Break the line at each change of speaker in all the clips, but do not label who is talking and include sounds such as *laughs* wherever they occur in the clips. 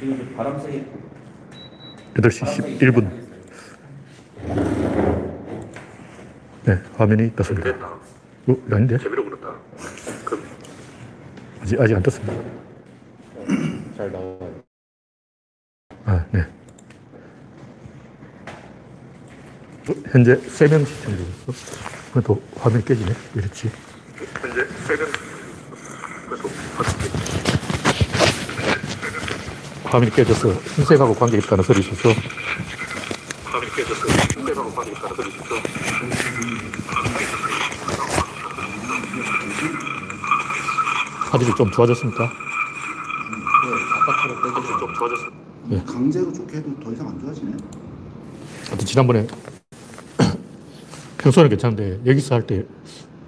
지금 바람 세게
8시 11분. 네, 화면이 떴습니다. 어, 이거 아닌데?
재미로 그런다.
아직, 아직 안 떴습니다.
잘 나와요.
아, 네. 어, 현재 3명 시청 중이고, 그래도 화면이 깨지네. 왜 이렇지?
현재 세명 그래서
화면이 깨져서 흰색하고 관계 있다는 소리 있어서
화면이 깨져서 힘내라고 많이 있다는 소리 있어.
화질이 좀 좋아졌습니까?
좀 좋아졌어.
강제로 좋게 해도 더 이상 안 좋아지네.
하여튼 지난번에 *coughs* 평소에는 괜찮은데 여기서 할 때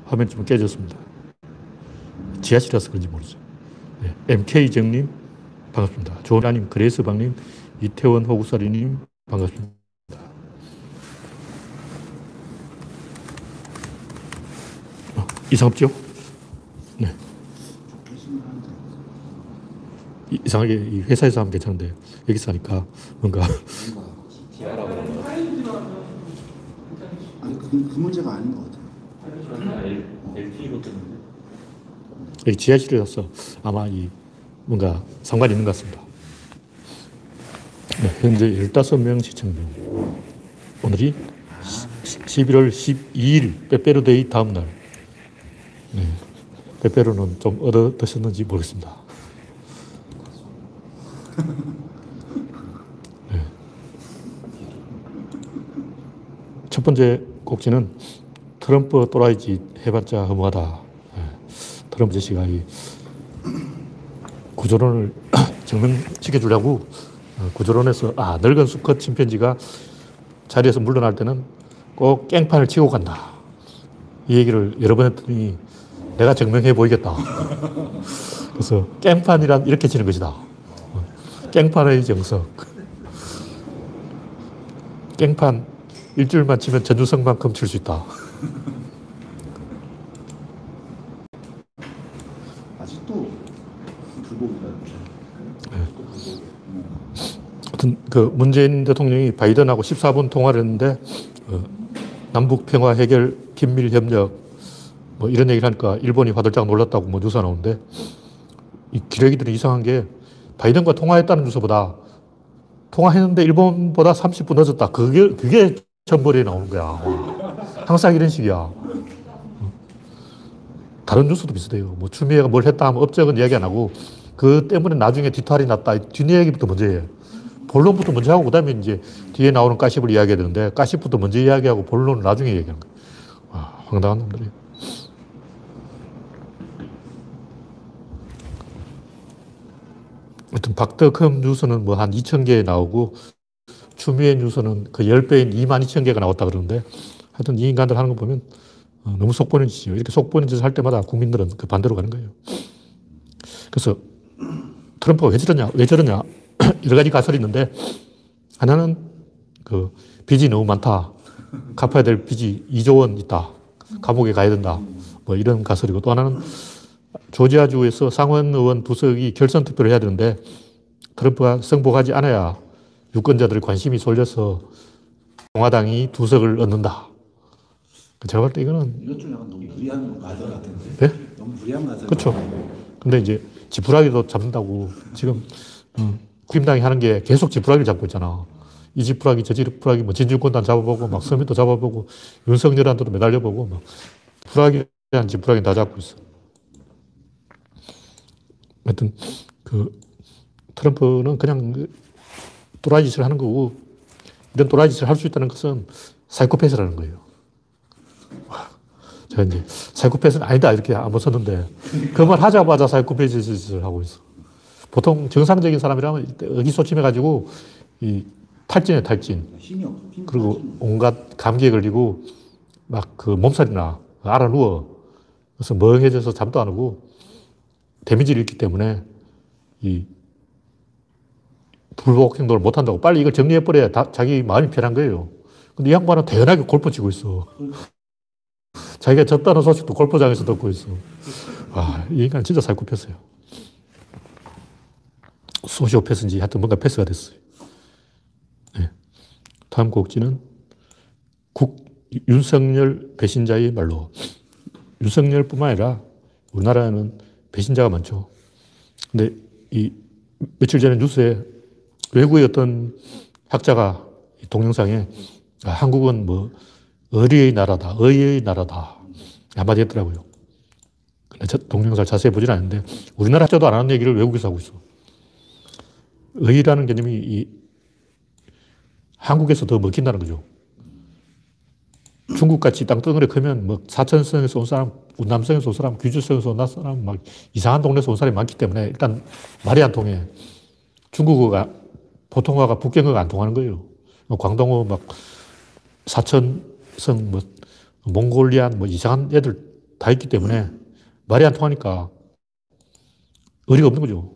화면이 좀 깨졌습니다. 지하실이라서 그런지 모르죠. 네, MK정님 반갑습니다. 조나님, 그레이스방님, 이태원 호구사리님 반갑습니다. 어, 이상 없죠? 네. 이- 이상하게 이 회사에서 하면 괜찮은데 여기서 하니까 뭔가.
아니 그, 그 문제가 아닌 것 같아요.
LTE로 뜨는데.
여기 지하실이라서 아마 이 뭔가 상관이 있는 것 같습니다. 네, 현재 15명 시청 중. 오늘이 11월 12일 빼빼로데이 다음 날. 네, 빼빼로는 좀 얻어 드셨는지 모르겠습니다. 네. 첫 번째 꼭지는 트럼프 또라이짓 해봤자 허무하다. 네. 트럼프 제시가 이 구조론을 *coughs* 증명시켜 주려고 어, 구조론에서 아 늙은 수컷 침팬지가 자리에서 물러날 때는 꼭 깽판을 치고 간다. 이 얘기를 여러 번 했더니 내가 증명해 보이겠다. *laughs* 그래서 깽판이란 이렇게 치는 것이다. 어, 깽판의 정석. 깽판 일주일만 치면 전주성만큼 칠 수 있다.
아직도 불복이라는데.
하여튼 그 문재인 대통령이 바이든하고 14분 통화를 했는데 어, 남북 평화 해결 긴밀 협력 뭐 이런 얘기를 하니까 일본이 화들짝 놀랐다고 뭐 뉴스가 나오는데 이 기레기들이 이상한 게 바이든과 통화했다는 뉴스보다 통화했는데 일본보다 30분 늦었다. 그게 그게 전벌에 나오는 거야. 항상 이런 식이야. 어. 다른 뉴스도 비슷해요. 뭐 추미애가 뭘 했다 하면 업적은 이야기 안 하고 그 때문에 나중에 뒤탈이 났다. 뒷이야기부터 먼저 해요. 본론부터 먼저 하고 그다음에 이제 뒤에 나오는 가십을 이야기해야 되는데 가십부터 먼저 이야기하고 본론은 나중에 얘기하는 거예요. 와, 황당한 놈들이. 하여튼 박덕흠 뉴스는 뭐 한 2천 개 나오고 추미애 뉴스는 그 10배인 2만 2천 개가 나왔다 그러는데 하여튼 이 인간들 하는 거 보면 어, 너무 속보는 짓이에요. 이렇게 속보는 짓을 할 때마다 국민들은 그 반대로 가는 거예요. 그래서 트럼프가 왜 저러냐, 왜 저러냐, 여러 가지 가설이 있는데, 하나는 그 빚이 너무 많다. 갚아야 될 빚이 2조 원 있다. 감옥에 가야 된다. 뭐 이런 가설이고, 또 하나는 조지아주에서 상원 의원 두 석이 결선 투표를 해야 되는데, 트럼프가 승복하지 않아야 유권자들의 관심이 쏠려서 공화당이 두 석을 얻는다. 제가 볼 때 이거는
이것 좀 약간 너무 무리한 가설 같은데.
네?
너무 무리한 가설.
그렇죠. 근데 이제 지푸라기도 잡는다고 지금 어, 국힘당이 하는 게 계속 지푸라기를 잡고 있잖아. 이 지푸라기, 저 지푸라기, 뭐 진중권단 잡아보고, 막 서민도 잡아보고, 윤석열한테도 매달려보고, 막 지푸라기한 지푸라기 다 잡고 있어. 하여튼 그 트럼프는 그냥 그 또라이 짓을 하는 거고, 이런 또라이 짓을 할 수 있다는 것은 사이코패스라는 거예요. 제가 이제 사이코패스는 아니다 이렇게 한번 썼는데 그 말 하자마자 사이코패스를 하고 있어. 보통 정상적인 사람이라면 의기소침해가지고 이 탈진해 탈진. 그리고 온갖 감기에 걸리고 막 그 몸살이 나. 알아 누워. 그래서 멍해져서 잠도 안 오고 데미지를 입기 때문에 이 불복 행동을 못 한다고 빨리 이걸 정리해버려야 다, 자기 마음이 편한 거예요. 근데 이 양반은 대단하게 골프 치고 있어. 자기가 졌다는 소식도 골프장에서 듣고 있어. 와, 이 인간 진짜 사이코패스예요. 소시오 패스인지 하여튼 뭔가 패스가 됐어요. 네. 다음 곡지는 국, 윤석열 배신자의 말로. 윤석열 뿐만 아니라 우리나라에는 배신자가 많죠. 근데 이 며칠 전에 뉴스에 외국의 어떤 학자가 이 동영상에 아, 한국은 뭐 의리의 나라다, 의의 나라다 한마디 했더라고요. 근데 저 동영상 자세히 보진 않는데 우리나라 학자도 안 하는 얘기를 외국에서 하고 있어. 의라는 개념이 이 한국에서 더 먹힌다는 거죠. 중국같이 땅덩어리 크면 뭐 사천성에서 온 사람, 운남성에서 온 사람, 귀주성에서 온 사람, 막 이상한 동네에서 온 사람이 많기 때문에 일단 말이 안 통해. 중국어가, 보통어가 북경어가 안 통하는 거예요. 뭐 광동어 막 사천성, 뭐 몽골리안, 뭐 이상한 애들 다 있기 때문에 말이 안 통하니까 의리가 없는 거죠.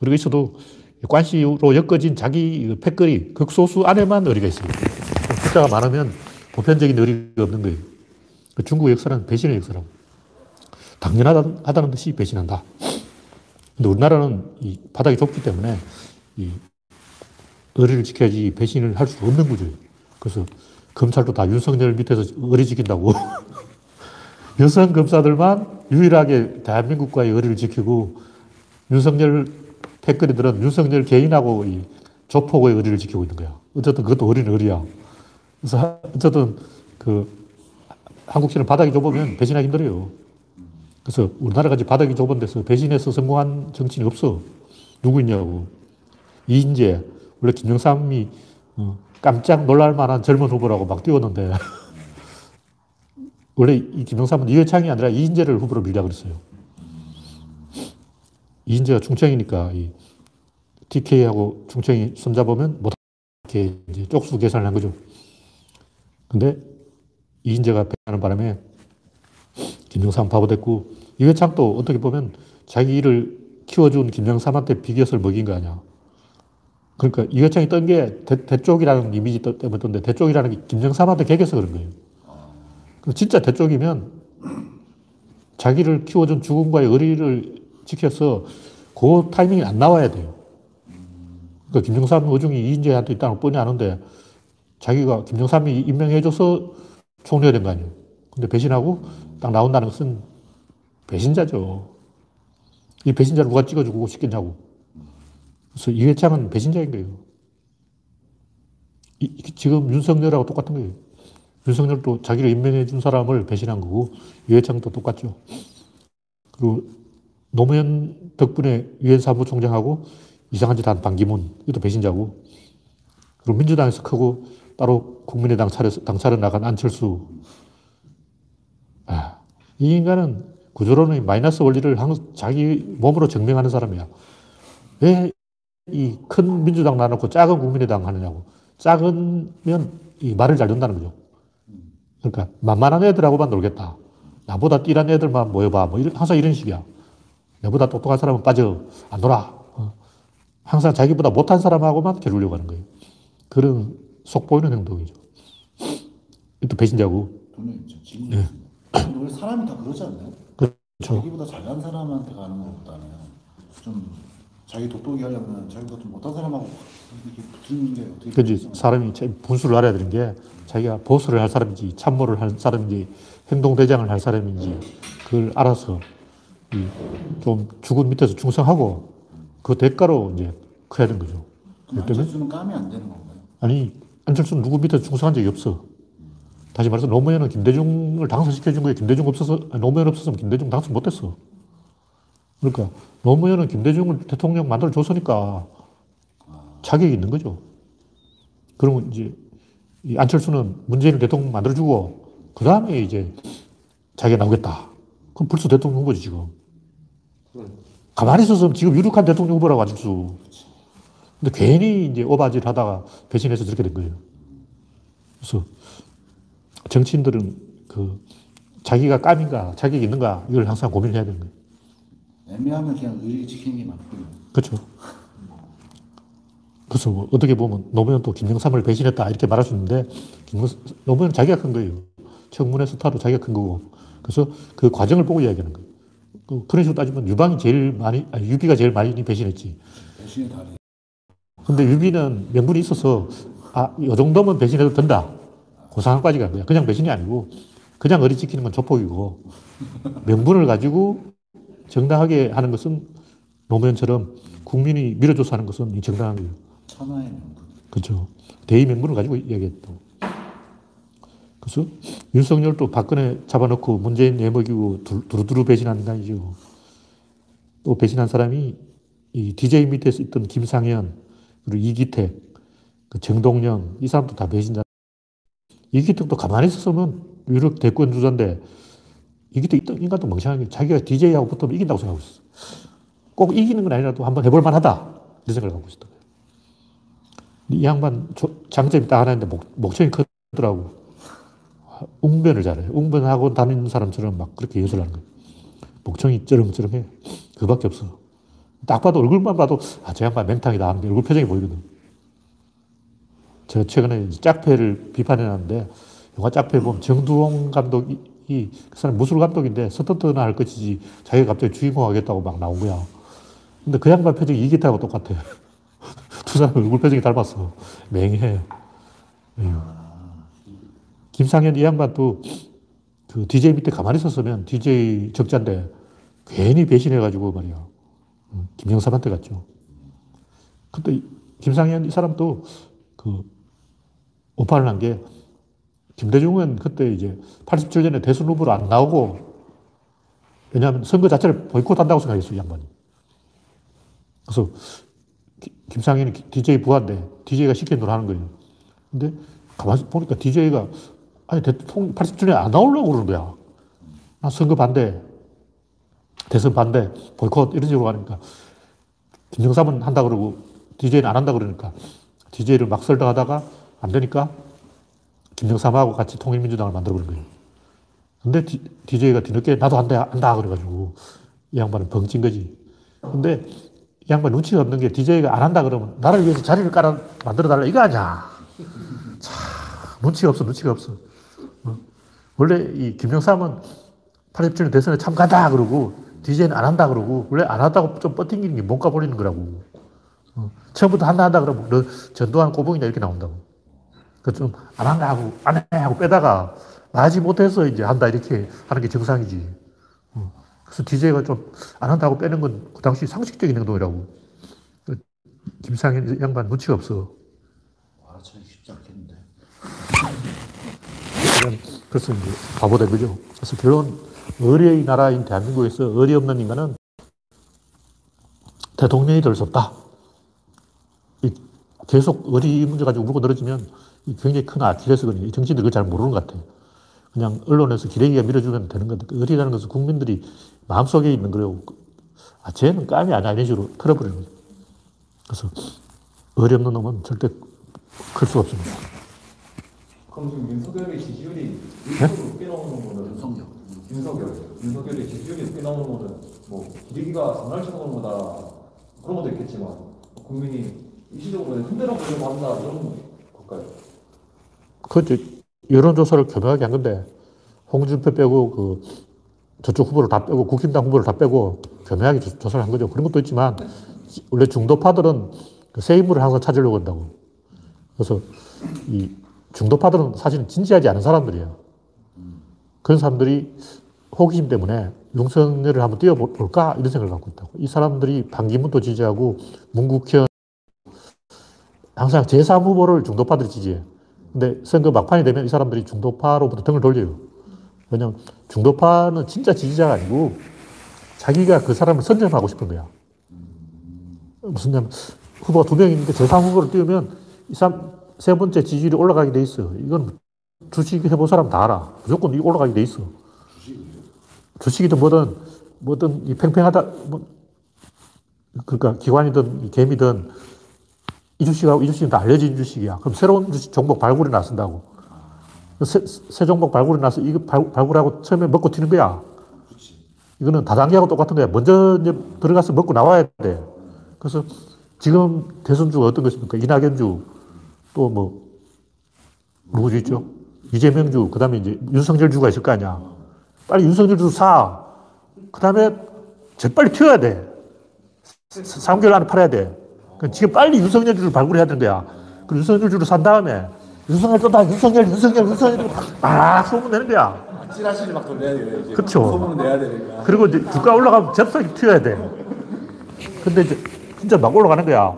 의리가 있어도 관시로 엮어진 자기 패거리, 극소수 안에만 의리가 있어요. 숫자가 많으면 보편적인 의리가 없는 거예요. 그 중국 역사는 배신의 역사라고. 당연하다는 듯이 배신한다. 근데 우리나라는 이 바닥이 좁기 때문에 이 의리를 지켜야지 배신을 할 수 없는 구조예요. 그래서 검찰도 다 윤석열 밑에서 의리 지킨다고. *laughs* 여성 검사들만 유일하게 대한민국과의 의리를 지키고 윤석열 패거리들은 윤석열 개인하고 이 조폭의 의리를 지키고 있는 거야. 어쨌든 그것도 의리는 의리야. 그래서 어쨌든 그 한국시는 바닥이 좁으면 배신하기 힘들어요. 그래서 우리나라가 지금 바닥이 좁은 데서 배신해서 성공한 정치인이 없어. 누구 있냐고. 이인재. 원래 김영삼이 어, 깜짝 놀랄 만한 젊은 후보라고 막 띄웠는데 *laughs* 원래 이 김영삼은 이회창이 아니라 이인재를 후보로 밀려고 그랬어요. 이인재가 충청이니까 이 TK하고 충청이 손잡으면 못하게 이제 쪽수 계산을 한 거죠. 근데 이인재가 패하는 바람에 김영삼 바보 됐고 이회창도 어떻게 보면 자기 일을 키워준 김영삼한테 비교을 먹인 거 아니야. 그러니까 이회창이 떤 게 대쪽이라는 이미지 때문에 떴는데 대쪽이라는 게 김영삼한테 개겨서 그런 거예요. 진짜 대쪽이면 자기를 키워준 죽음과의 의리를 지켜서 그 타이밍이 안 나와야 돼요. 그러니까 김영삼 의중이 이인재한테 있다는 걸 뻔히 아는데 자기가 김영삼이 임명해줘서 총리가 된 거 아니에요. 근데 배신하고 딱 나온다는 것은 배신자죠. 이 배신자를 누가 찍어주고 싶겠냐고. 그래서 이회창은 배신자인 거예요. 이, 지금 윤석열하고 똑같은 거예요. 윤석열도 자기를 임명해 준 사람을 배신한 거고, 이회창도 똑같죠. 그리고 노무현 덕분에 유엔 사무총장하고 이상한 짓 한 반기문, 이것도 배신자고, 그리고 민주당에서 크고 따로 국민의당 차려서 당 차려 나간 안철수. 아, 이 인간은 구조로는 마이너스 원리를 자기 몸으로 증명하는 사람이야. 왜 이 큰 민주당 놔놓고 작은 국민의당 하느냐고. 작으면 이 말을 잘 듣는다는 거죠. 그러니까 만만한 애들하고만 놀겠다. 나보다 띠란 애들만 모여봐. 뭐 이런, 항상 이런 식이야. 내보다 똑똑한 사람은 빠져. 안 놀아. 어. 항상 자기보다 못한 사람하고만 겨루려고 하는 거예요. 그런 속 보이는 행동이죠. 또 배신자고. 네.
원래 사람이 다 그러지 않나요?
그렇죠.
자기보다 잘난 사람한테 가는 것보다는 좀 자기 돋보기 하려면 자기보다 좀 못한 사람하고 이렇게 붙는 게 어떻게
그지? 사람이 참 분수를 알아야 되는 게 자기가 보수를 할 사람인지 참모를 할 사람인지 행동 대장을 할 사람인지 그걸 알아서 이 좀 죽은 밑에서 충성하고 그 대가로 이제 커야 되는 거죠.
안철수는 까면 안 되는 건가요?
아니 안철수는 누구 밑에 충성한 적이 없어. 다시 말해서 노무현은 김대중을 당선시켜준 거에 김대중 없어서 노무현 없었으면 김대중 당선 못했어. 그러니까 노무현은 김대중을 대통령 만들어 줬으니까 자격이 있는 거죠. 그러면 이제 이 안철수는 문재인을 대통령 만들어주고 그 다음에 이제 자기가 나오겠다. 그럼 벌써 대통령 후보지 지금. 가만히 있었으면 지금 유력한 대통령 후보라고 안철수. 근데 괜히 이제 오바질 하다가 배신해서 저렇게 된 거예요. 그래서 정치인들은 그 자기가 깜인가 자격이 있는가 이걸 항상 고민을 해야 되는 거예요.
애매하면 그냥 의리 지키는 게 맞고요.
그렇죠. 그래서 뭐 어떻게 보면 노무현도 김영삼을 배신했다 이렇게 말할 수 있는데 김영, 노무현은 자기가 큰 거예요. 청문회 스타로 자기가 큰 거고 그래서 그 과정을 보고 이야기하는 거예요. 그- 그런 식으로 따지면 유방이 제일 많이, 아니, 유비가 제일 많이 배신했지. 근데 유비는 명분이 있어서 아, 이 정도면 배신해도 된다. 그 상황까지 간 거야. 그냥 배신이 아니고 그냥 어리 지키는 건 조폭이고 명분을 가지고 정당하게 하는 것은 노무현처럼 국민이 밀어줘서 하는 것은 정당한 거예요.
천하의 명분.
그렇죠. 대의 명분을 가지고 이야기했다고. 그래서 윤석열도 박근혜 잡아놓고 문재인 내먹이고 두- 두루두루 배신한 인간이죠. 또 배신한 사람이 이 DJ 밑에서 있던 김상현, 그리고 이기택, 그 정동영, 이 사람도 다 배신자. 이기택도 가만히 있었으면 유력 대권 주자인데 이기택 인간도 멍청한 게 자기가 DJ하고 붙으면 이긴다고 생각하고 있었어. 꼭 이기는 건 아니라도 한번 해볼 만하다. 이런 생각을 갖고 있었던 거예요. 이 양반 조- 장점이 딱 하나 있는데 목, 목청이 크더라고. 웅변을 잘해요. 웅변하고 다니는 사람처럼 막 그렇게 예술 하는 거예요. 목청이 쩌렁쩌렁해. 그밖에 없어. 딱 봐도 얼굴만 봐도 아, 저 양반 맹탕이다 하는 게 얼굴 표정이 보이거든. 제가 최근에 짝패를 비판해놨는데 영화 짝패 보면 정두홍 감독이 이, 그 사람 무술 감독인데 서터터나 할 것이지 자기가 갑자기 주인공 하겠다고 막 나온 거야. 근데 그 양반 표정이 이기타하고 똑같아. *laughs* 두 사람 얼굴 표정이 닮았어. 맹해. 에휴. 김상현 이 양반도 그 DJ 밑에 가만히 있었으면 DJ 적자인데 괜히 배신해가지고 말이야. 음, 김영삼한테 갔죠. 이 김상현 이 사람도 그 오판을 한 게 김대중은 그때 이제 87년에 대선 후보로 안 나오고 왜냐하면 선거 자체를 보이콧한다고 생각했어요, 이 양반이. 그래서 기- 김상현이 DJ 부하인데 DJ가 시킨 대로 하는 거예요. 근데 가만히 보니까 DJ가 아니 대통령 87년에 안 나오려고 그러는 거야. 나 선거 반대, 대선 반대, 보이콧 이런 식으로 하니까 김정삼은 한다 그러고 DJ는 안 한다 그러니까 DJ를 막 설득 하다가 안 되니까 김정삼하고 같이 통일민주당을 만들어 버린 거예요. 근데 DJ가 뒤늦게 나도 한다, 한다 그래가지고 이 양반은 벙찐 거지. 근데 이 양반 눈치가 없는 게 DJ가 안 한다 그러면 나를 위해서 자리를 깔아 만들어 달라 이거 아니야. 참, 눈치가 없어, 눈치가 없어. 어? 원래 이 김영삼은 87년 대선에 참가다 그러고 DJ는 안 한다 그러고 원래 안 한다고 좀 뻗팅기는 게 뭔가 버리는 거라고. 어. 처음부터 한다 한다 그러면 너 전두환 꼬봉이냐 이렇게 나온다고. 그 좀 안 한다 하고 안 해 하고 빼다가 나지 못해서 이제 한다 이렇게 하는 게 정상이지. 어. 그래서 DJ가 좀 안 한다고 빼는 건 그 당시 상식적인 행동이라고. 그 김상현 양반 눈치가 없어.
알아차리기 쉽지 않겠는데.
그래서 이제 바보 된 거죠. 그래서 결론 의리의 나라인 대한민국에서 의리 없는 인간은 대통령이 될 수 없다. 이 계속 의리 이 문제 가지고 물고 늘어지면 이 굉장히 큰 아킬레스건이 정치인들 그걸 잘 모르는 것 같아요. 그냥 언론에서 기레기가 밀어주면 되는 건데 그 의리라는 것은 국민들이 마음속에 있는 거라고 아 쟤는 깜이 아니야 이런 식으로 털어버리는 거죠. 그래서 의리 없는 놈은 절대 클 수가 없습니다.
그럼 지금 윤석열의 지지율이 1%로 뛰어나오는 거는
윤석열.
윤석열, 윤석열의 지지율이 뛰어나오는 거는 뭐 기대기가 장난칠 정도보다 그런 것도 있겠지만 국민이 일시적으로 흔들어 보려고 한다 이런 걸까요?
그 이제 여론조사를 교묘하게 한 건데 홍준표 빼고 그 저쪽 후보를 다 빼고 국힘당 후보를 다 빼고 조- 조사를 한 거죠. 그런 것도 있지만 원래 중도파들은 그새 인물을 항상 찾으려고 한다고. 그래서 이 중도파들은 사실은 진지하지 않은 사람들이에요. 그런 사람들이 호기심 때문에 윤석열을 한번 뛰어볼까 이런 생각을 갖고 있다고. 이 사람들이 반기문도 지지하고 문국현 항상 제3 후보를 중도파들이 지지해. 근데 선거 막판이 되면 이 사람들이 중도파로부터 등을 돌려요. 왜냐면 중도파는 진짜 지지자가 아니고 자기가 그 사람을 선점하고 싶은 거야. 무슨 냐면 후보가 두 명 있는데 제3 후보를 띄우면 이 사람 세 번째 지지율이 올라가게 돼 있어. 이건 주식 해본 사람 다 알아. 무조건 이 올라가게 돼 있어. 주식이든 뭐든 뭐든 이 팽팽하다 뭐 그러니까 기관이든 이 개미든 이 주식하고 이 주식은 다 알려진 주식이야. 그럼 새로운 주식 종목 발굴해 놨쓴다고. 새, 새 종목 발굴해 놔서 이거 발, 발굴하고 처음에 먹고 튀는 거야. 이거는 다단계하고 똑같은 거야. 먼저 들어가서 먹고 나와야 돼. 그래서 지금 대선주가 어떤 것입니까? 이낙연주, 또 뭐, 누구주 있죠? 이재명 주, 그 다음에 이제 윤석열 주가 있을 거 아니야. 빨리 윤석열 주 사. 그 다음에 재빨리 튀어야 돼. 3개월 안에 팔아야 돼. 그러니까 지금 빨리 윤석열 주를 발굴해야 되는 거야. 그 윤석열 주를 산 다음에 윤석열 떴다, 윤석열, 윤석열, 윤석열 막 소문 내는 거야.
찌라시를 막 돌려야 돼요. 이제.
그쵸.
소문을 내야 되니까.
그리고 이제 주가 올라가면 접속이 튀어야 돼. 근데 이제 진짜 막 올라가는 거야.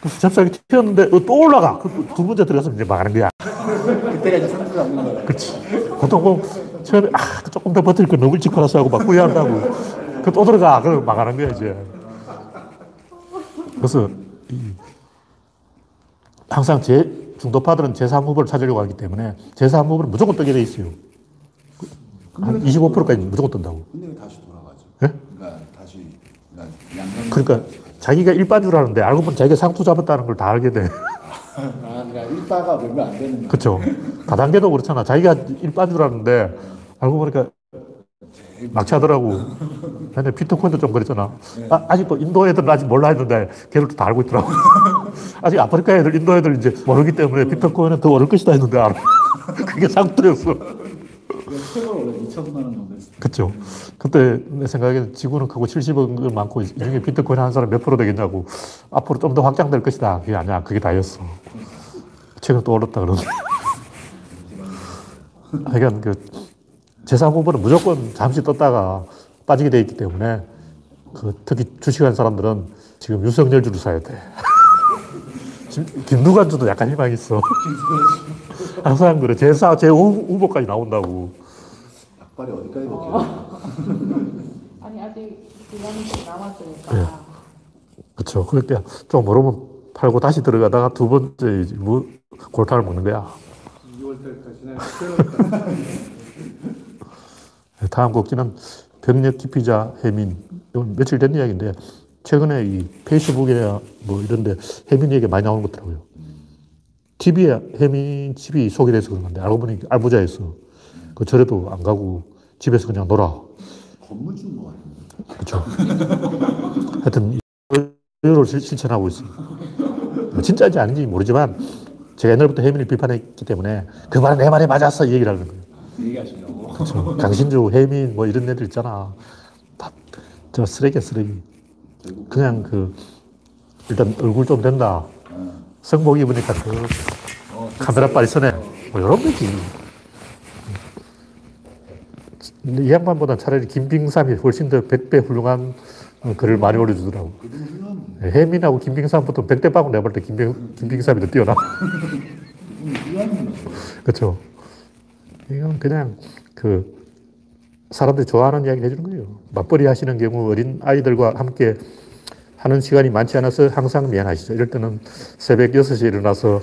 그래서 접속이 튀었는데 어, 또 올라가. 그두 번째 들어가서 이제 망하는 거야.
그때가 이제 상승 잡는 거예요.
그렇지. 보통 뭐 처음에 아 조금 더 버틸 거 너무 일찍 걸어서 하고 막 후회한다고. 그또 들어가. 그러면 망하는 거야 이제. 그래서 이 항상 제 중도파들은 제3 후보를 찾으려고 하기 때문에 제3 후보는 무조건 뜨게 돼 있어요. 한 25%까지 무조건 뜬다고.
근데 왜 다시 돌아가죠?
예?
그러니까 다시 그러니까 양강.
그러니까 자기가 일반주라는데 알고 보면 자기가 상투 잡았다는 걸 다 알게 돼. *laughs*
아, 그러니까 일바가 몇명 안 되는 거.
그렇죠. 다단계도 그렇잖아. 자기가 일반주라는데 알고 보니까 막차더라고. 근데 비트코인도 좀 그랬잖아. 아, 아직 뭐 인도 애들은 아직 몰라 했는데 걔들 다 알고 있더라고. *laughs* 아직 아프리카 애들, 인도 애들 이제 모르기 때문에 비트코인은 더 오를 것이다 했는데 알아. *laughs* 그게 상투였어.
최고로 원래 2천만 원.
그렇죠. 그때 내 생각에는 지구는 크고 70억 많고 이 중에 비트코인 한 사람 몇 프로 되겠냐고 앞으로 좀 더 확장될 것이다. 그게 아니야. 그게 다였어. 최근 또 올랐다 그러는데. *laughs* 하여간 그 제3 후보는 무조건 잠시 떴다가 빠지게 돼 있기 때문에 그 특히 주식한 사람들은 지금 윤석열 주를 사야 돼. *laughs* 지금 김두관 주도 약간 희망이 있어. *laughs* 항상 그래. 제4, 제5 후보까지 나온다고.
닭발이 어디까지 먹혀요? *laughs*
아니 아직 기간이 좀 남았으니까
네. 그렇죠. 그러니까 좀 모르면 팔고 다시 들어가다가 두 번째 뭐 골타를 먹는 거야.
2월달까지는 *laughs*
다음 곡지는 병력 기피자 해민. 이건 며칠 된 이야기인데 최근에 이 페이스북이나 뭐 이런데 해민 얘기 많이 나오는 것 같더라고요. TV에 해민 집이 소개돼서 그런 건데 알고 보니 알부자였어. 그 절에도 안 가고 집에서 그냥 놀아.
건물주인 것 같은데.
그렇죠. *laughs* 하여튼 이를 실천하고 있어요. 뭐 진짜인지 아닌지 모르지만 제가 옛날부터 혜민을 비판했기 때문에 그 말은 내 말에 맞았어 이 얘기를 하는 거예요.
얘기하시려고.
그렇죠. 강신주, 혜민 뭐 이런 애들 있잖아. 다 저 쓰레기야 쓰레기. 그냥 그 일단 얼굴 좀 된다. 성복 입으니까 그 카메라 빨리 서네. 뭐 이런 거지. 이 양반보다 차라리 김빙삼이 훨씬 더 100배 훌륭한 어, 글을 많이 올려주더라고. 네, 혜민하고 김빙삼부터 100대 빵을 내볼 때 김빙, 김빙삼이 더 뛰어나. 그렇죠. 이건 그냥 그 사람들이 좋아하는 이야기를 해주는 거예요. 맞벌이 하시는 경우 어린 아이들과 함께 하는 시간이 많지 않아서 항상 미안하시죠. 이럴 때는 새벽 6시에 일어나서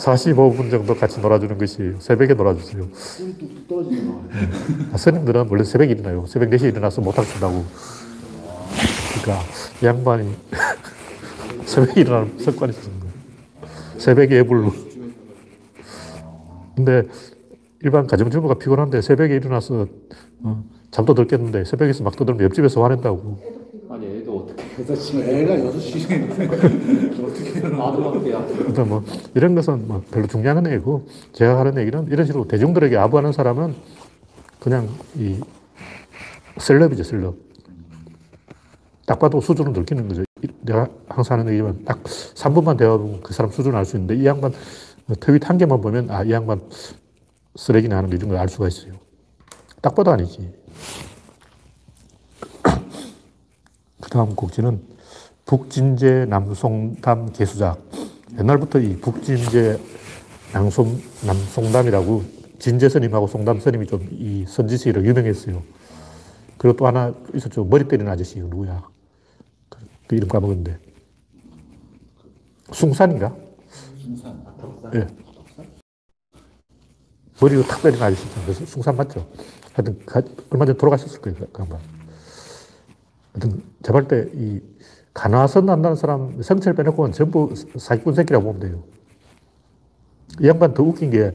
45분 정도 같이 놀아주는 것이 새벽에 놀아주세요. 아, 스님들은 원래 새벽에 일어나요. 새벽 4시에 일어나서 못할 쓴다고. 그러니까 이 양반이 *laughs* 새벽에 일어나는 습관이 있었던 거예요. 새벽에 애불로. 근데 일반 가정주부가 피곤한데 새벽에 일어나서 어, 잠도 덜 깼는데 새벽에서 막 떠들면 옆집에서 화낸다고.
아니 애도 어떻게 *laughs*
그래서 지금 애가 6시에 어떻게
밖에야
그러니까 뭐 이런 것은 뭐 별로 중요한 건 아니고 제가 하는 얘기는 이런 식으로 대중들에게 아부하는 사람은 그냥 이 셀럽이죠 셀럽. 딱 봐도 수준을 느끼는 거죠. 이- 내가 항상 하는 얘기지만 딱 3분만 대화하면 그 사람 수준을 알 수 있는데 이 양반 트윗 한 개만 보면 아 이 양반 쓰레기나 하는 게 이런 걸 알 수가 있어요. 딱 봐도 아니지. 그 다음 곡지는 북진제 남송담 개수작. 옛날부터 이 북진제 남송, 남송담이라고 진제 스님하고 송담 스님이 좀 이 선지시로 유명했어요. 그리고 또 하나 있었죠. 머리 때리는 아저씨, 누구야? 그, 그 이름 까먹었는데. 숭산인가?
순산.
예. 머리로 탁 때리는 아저씨 있잖아요. 그래서 숭산 맞죠? 하여튼, 가- 얼마 전에 돌아가셨을 거예요, 그 양반. 하여튼, 제발 때, 이, 간화선 난다는 사람, 성체를 빼놓고는 전부 사기꾼 새끼라고 보면 돼요. 이 양반 더 웃긴 게,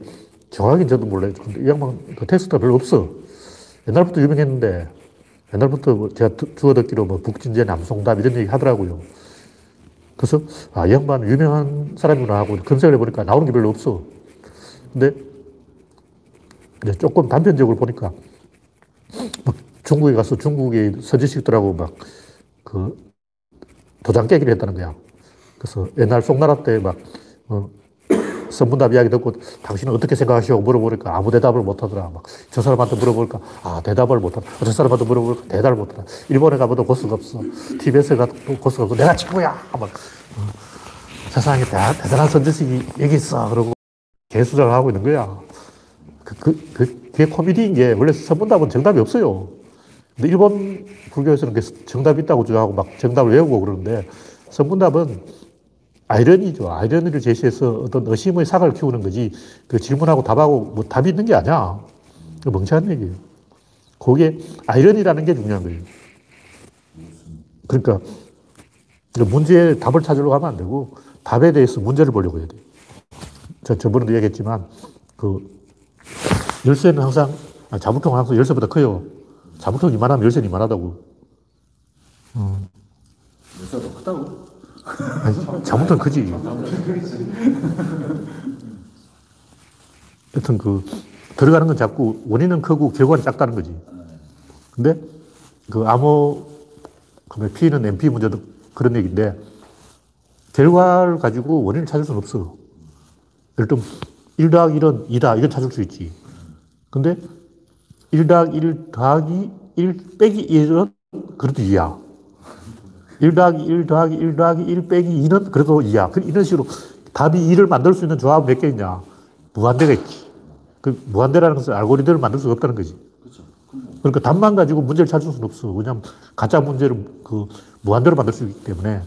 정확히 저도 몰라요. 근데 이 양반 그 텍스트가 별로 없어. 옛날부터 유명했는데, 옛날부터 뭐 제가 두- 주워 듣기로 뭐 북진제 남송답 이런 얘기 하더라고요. 그래서, 아, 이 양반 유명한 사람이구나 하고 검색을 해보니까 나오는 게 별로 없어. 근데, 조금 단편적으로 보니까, 막 중국에 가서 중국의 서지식들하고 막, 그, 도장 깨기를 했다는 거야. 그래서 옛날 송나라 때 막, 어, *coughs* 선문답 이야기 듣고 당신은 어떻게 생각하시오? 물어보니까 아무 대답을 못 하더라. 막 저 사람한테 물어볼까? 아, 대답을 못 하더라. 저 사람한테 물어볼까? 대답을 못 하더라. 일본에 가봐도 고수가 없어. TBS에 가도 고수가 없어. 내가 친구야! 막, 어, 세상에 대, 대단한 선지식이 여기 있어. 그러고 개수작을 하고 있는 거야. 그, 그, 그, 그게 코미디인 게 원래 선문답은 정답이 없어요. 근데 일본 불교에서는 그 정답이 있다고 주장하고 막 정답을 외우고 그러는데 선문답은 아이러니죠. 아이러니를 제시해서 어떤 의심의 사과를 키우는 거지 그 질문하고 답하고 뭐 답이 있는 게 아니야. 그 멍청한 얘기예요. 그게 아이러니라는 게 중요한 거예요. 그러니까 그 문제의 답을 찾으려고 하면 안 되고 답에 대해서 문제를 보려고 해야 돼요. 저 저번에도 얘기했지만 그 열쇠는 항상 아, 자물통은 항상 열쇠보다 커요. 자물통 이만하면 열쇠는 이만하다고.
열쇠가 더 크다고?
아니, 자물통 크지. 여튼 그 들어가는 건 작고 원인은 크고 결과는 작다는 거지. 근데 그 암호 그러면 P는 NP 문제도 그런 얘기인데 결과를 가지고 원인을 찾을 수는 없어. 예를 들면 1 더하기 1은 2다. 이건 찾을 수 있지. 근데 1 더하기 1 더하기 1 빼기 1은 그래도 2야. 1 더하기 1 더하기 1 더하기 1 빼기 2는 그래도 2야. 그 이런 식으로 답이 2를 만들 수 있는 조합 몇개 있냐? 무한대가 있지. 그 무한대라는 것은 알고리즘을 만들 수가 없다는 거지. 그러니까 답만 가지고 문제를 찾을 수는 없어. 왜냐하면 가짜 문제를 그 무한대로 만들 수 있기 때문에.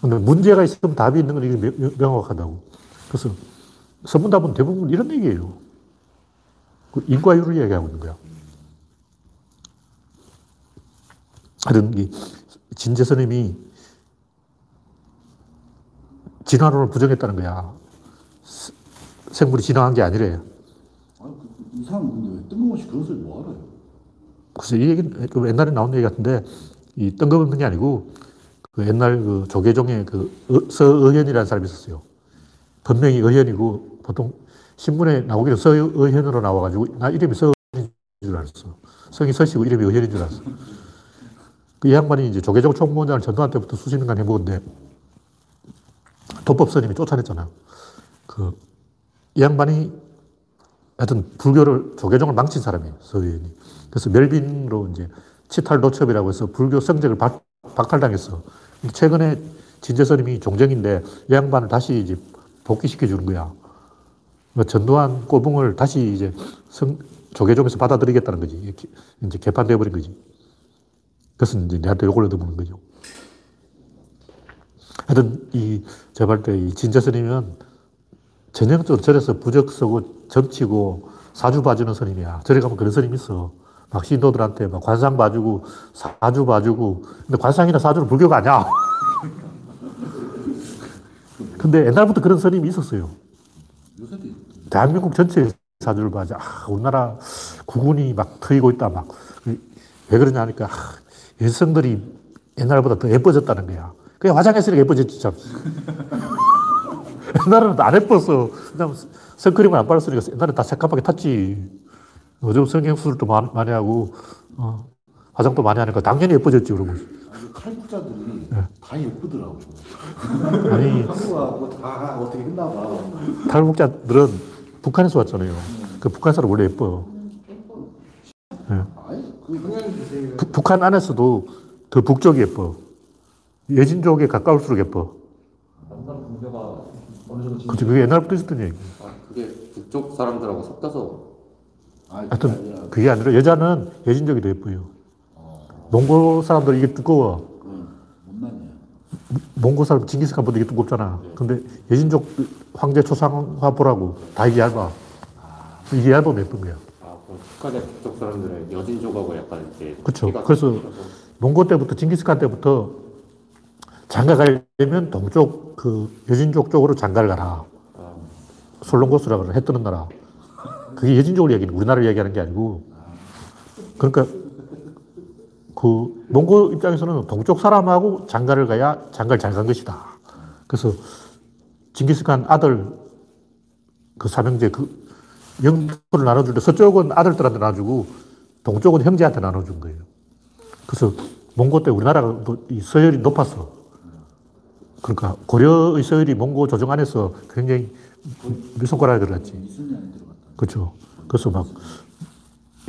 근데 문제가 있으면 답이 있는 건 이게 명확하다고. 그래서 서문답은 대부분 이런 얘기예요. 그 인과율을 얘기하고 있는 거야. 하여튼 이 진재 스님이 진화론을 부정했다는 거야. 스- 생물이 진화한 게 아니래.
아니, 그, 이 사람 근데 왜 뜬금없이 그런 소리 뭐 하래요?
그래서 이 얘기는 그 옛날에 나온 얘기 같은데 이 뜬금없는 게 아니고 그 옛날 그 조계종의 그 어- 서의현이라는 사람이 있었어요. 본명이 의현이고 보통 신문에 나오기는 서의현으로 나와가지고 나 이름이 서의현인 줄 알았어. 성이 서시고 이름이 의현인 줄 알았어. 그이 양반이 이제 조계종 총무원장을 전두환 때부터 수십 년간 해먹었는데 도법 스님이 쫓아냈잖아. 그이 양반이 하여튼 불교를 조계종을 망친 사람이에요. 서의현이. 그래서 멸빈으로 이제 치탈도첩이라고 해서 불교 승적을 박, 박탈당했어. 근데 최근에 진재스님이 종정인데 이 양반을 다시 이제 복귀시켜 주는 거야. 그러니까 전두환 꼬붕을 다시 이제 성, 조계종에서 받아들이겠다는 거지. 이제 개판되어 버린 거지. 그래서 이제 내한테 욕을 얻어먹는 거죠. 하여튼 이 제가 볼때이 진재스님은 전형적으로 절에서 부적 쓰고 점치고 사주 봐주는 스님이야. 절에 가면 그런 스님이 있어. 막 신도들한테 막 관상 봐주고 사주 봐주고. 근데 관상이나 사주는 불교가 아니야. *laughs* 근데 옛날부터 그런 스님이 있었어요. 대한민국 전체에 사주를 봐자. 아, 우리나라 국운이 막 트이고 있다. 막. 왜 그러냐 하니까, 아, 여성들이 옛날보다 더 예뻐졌다는 거야. 그냥 화장했으니까 예뻐졌지, 참. *laughs* 옛날에는 안 예뻤어. 그냥 선크림을 안 발랐으니까 옛날에 다 새까맣게 탔지. 요즘 성형수술도 많이, 많이 하고, 어, 화장도 많이 하니까 당연히 예뻐졌지, 그러고.
아니, 탈북자들이
네.
다 예쁘더라고.
아니,
한국아 뭐다 어떻게 했나 봐.
탈북자들은 북한에서 왔잖아요. 그 북한 사람 원래 예뻐.
아니 그
부- 북한 안에서도 더 북쪽이 예뻐. 예진족에 가까울수록 예뻐.
남남 분야가 어느 정도
그치, 그게 옛날부터 있었던 얘기.
아, 그게 북쪽 사람들하고 섞여서
하여튼,
그게 아니라
그게 아니라 여자는 예진족이 더 예뻐요. 몽골 사람들 이게 두꺼워. 몽골 사람 징기스칸보다 이게 두껍잖아. 근데 예진족 황제 초상화 보라고 다 이게 얇아. 이게 얇으면 예쁜 거야.
북한의 북쪽 사람들은 여진 족하고 약간 이제. 피가
그래서 몽골 때부터 징기스칸 때부터 장가 가려면 동쪽 그 여진족 쪽으로 장가를 가라.
아,
솔롱고스라 그래 해 뜨는 나라. 그게 여진족을 얘기하는 거야. 우리나라를 얘기하는 게 아니고. 그러니까 그 몽골 입장에서는 동쪽 사람하고 장가를 가야 장가를 잘 간 것이다. 그래서 징기스칸 아들 그 삼형제 그 영토를 나눠줄 때 서쪽은 아들들한테 나눠주고 동쪽은 형제한테 나눠준 거예요. 그래서 몽고 때 우리나라가 또이 서열이 높았어. 그러니까 고려의 서열이 몽고 조정 안에서 굉장히 들어갔지.
이순이 안에 들어갔다.
그렇죠. 그래서 막,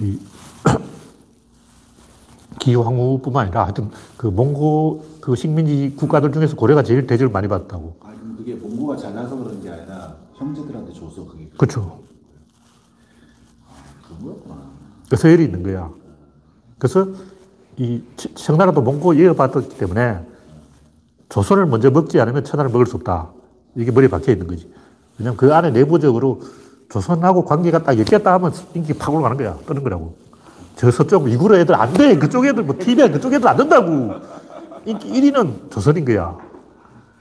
이, *clears throat* 기황후뿐만 아니라 하여튼 그 몽고 그 식민지 국가들 중에서 고려가 제일 대접을 많이 받았다고.
아 그게 몽고가 잘나서 그런 게 아니라 형제들한테 줘서 그게
그렇죠.
그거였구나.
그 서열이 있는 거야. 그래서 이 청- 청나라도 몽고 이어받았기 때문에 조선을 먼저 먹지 않으면 천하를 먹을 수 없다. 이게 머리에 박혀 있는 거지. 왜냐면 그 안에 내부적으로 조선하고 관계가 딱 엮였다 하면 인기 팍 올라가는 거야. 뜨는 거라고. 저 서쪽 이구로 애들 안 돼. 그쪽 애들 뭐 TV에 그쪽 애들 안 된다고. 인기 1위는 조선인 거야.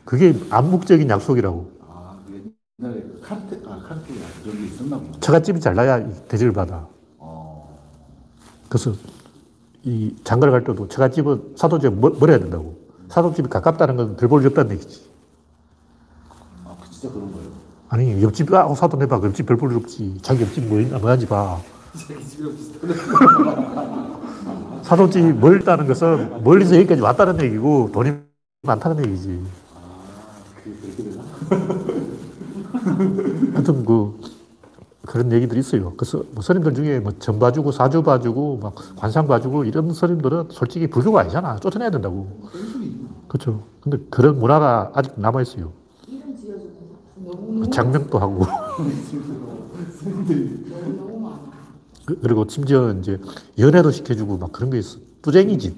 그게 암묵적인 약속이라고.
아 그게 옛날에 그 카르텔 아 그런 게 있었나 보네.
처갓집이 잘 나야 대접을 받아.
어.
그래서 이 장가를 갈 때도 처갓집은 사도집에 멀- 멀어야 된다고. 사도집이 가깝다는 건 별 볼일 없다는 얘기지.
아그 진짜 그런 거예요.
아니, 옆집, 아, 사도 내봐. 옆집 별 볼일 없지. 자기 옆집 뭐 있나, 뭐하지 봐. *laughs* 사도집이 멀다는 것은 멀리서 여기까지 왔다는 얘기고 돈이 많다는 얘기지. 하여튼 그, 그런 얘기들이 있어요. 그래서 뭐 스님들 중에 뭐 전 봐주고 사주 봐주고 막 관상 봐주고 이런 스님들은 솔직히 불교가 아니잖아. 쫓아내야 된다고. 그렇죠. 근데 그런 문화가 아직 남아 있어요.
이름 지어주고 너무
장명도 하고. 그- 그리고 심지어 이제 연애도 시켜주고 막 그런 게 있어. 뚜쟁이지.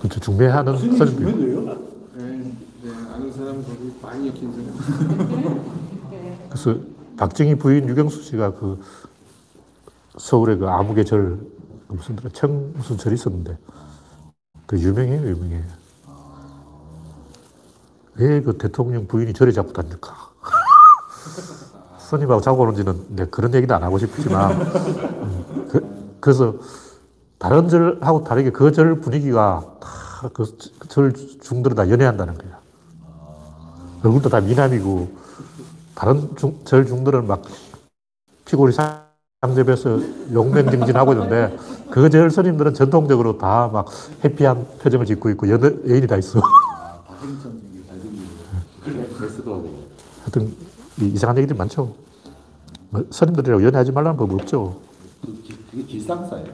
그렇죠. 중매하는 스님들.
네, 네, 아는 사람 거기 많이 엮인 사람.
네.
그래서 박정희 부인 유경수 씨가 그 서울에 그 아무개 절 무슨 청 무슨 절이 있었는데 그 유명해요, 유명해. 왜 그 대통령 부인이 절에 자꾸 다닐까? 스님하고 *laughs* 자고 오는지는 내 그런 얘기도 안 하고 싶지만 음, 그, 그래서 다른 절하고 다르게 그 절 분위기가 다 그 절 중들은 다 연애한다는 거야. 얼굴도 다 미남이고 다른 중, 절 중들은 막 피골이 상접해서 용맹정진하고 있는데 그 절 스님들은 전통적으로 다 막 해피한 표정을 짓고 있고 연, 애인이 다 있어. 하여튼 이- 이상한 얘기들이 많죠. 뭐 스님들이라고 연애하지 말라는 법 없죠.
그 기- 그게 길상사예요?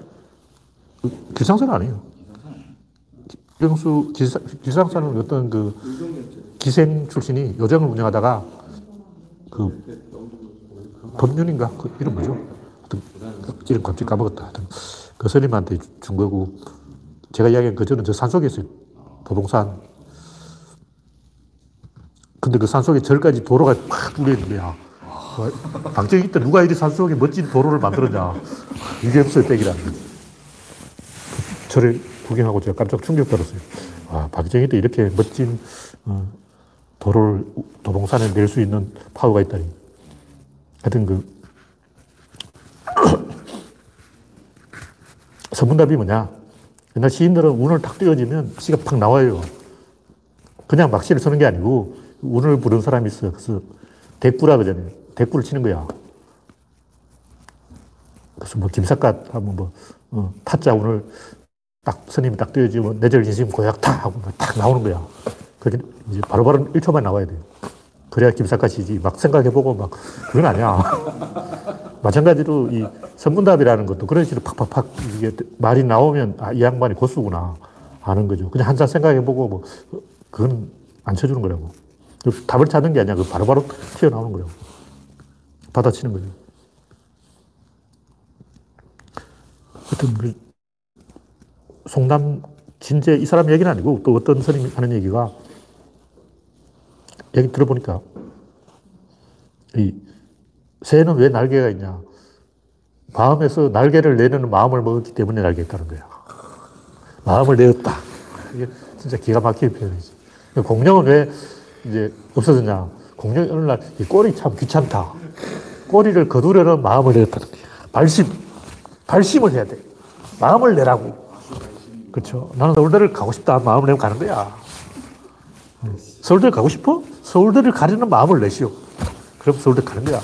기상사는 아니에요. 유경수 기사, 기상사는 어떤 그 기생 출신이 요정을 운영하다가 그 법륜인가 그 이름 뭐죠? 이름 갑자기 까먹었다. 그 스님한테 준 거고 제가 이야기한 그 절은 저 산속에 있어요. 도봉산. 근데 그 산속에 절까지 도로가 팍 뚫려 있는 거야. 방정이 때 누가 이리 산속에 멋진 도로를 만들었냐. 유경수의 백이라는 거지. 절을 구경하고 제가 깜짝 충격받았어요. 와, 박정희 때 이렇게 멋진 어, 도로를 도봉산에 낼 수 있는 파워가 있다니. 하여튼 그 *coughs* 선문답이 뭐냐? 옛날 시인들은 운을 탁 띄워지면 시가 팍 나와요. 그냥 막 시를 쓰는 게 아니고 운을 부른 사람이 있어요. 그래서 대꾸라 그러잖아요. 대꾸를 치는 거야. 그래서 뭐 김삿갓 하면 뭐 어, 타짜 운을 딱 스님이 딱 띄워지면 내절 진심 고약 타 하고 막탁 나오는 거야. 그게 이제 바로 바로 1초만 나와야 돼요. 그래야 김삿갓이지. 막 생각해보고 막 그건 아니야. *laughs* 마찬가지로 이 선문답이라는 것도 그런 식으로 팍팍팍 이게 말이 나오면 아, 이 양반이 고수구나 아는 거죠. 그냥 한참 생각해보고 뭐 그건 안 쳐주는 거라고. 그 답을 찾는 게 아니야. 그 바로바로 튀어나오는 거라고. 받아치는 거죠. 하여튼 그 송남 진제 이 사람 얘기는 아니고 또 어떤 스님이 하는 얘기가 얘기 들어보니까 이 새는 왜 날개가 있냐? 마음에서 날개를 내는 마음을 먹었기 때문에 날개가 있다는 거야. 마음을 내었다. 이게 진짜 기가 막힌 표현이지. 공룡은 왜 이제 없어졌냐? 공룡이 어느 날 이 꼬리 참 귀찮다. 꼬리를 거두려는 마음을 내었다는 거야. 발심. 발심을 해야 돼. 마음을 내라고. 그렇죠. 나는 서울대를 가고 싶다. 마음을 내면 가는 거야. 서울대 가고 싶어? 서울대를 가려는 마음을 내시오. 그럼 서울대 가는 거야.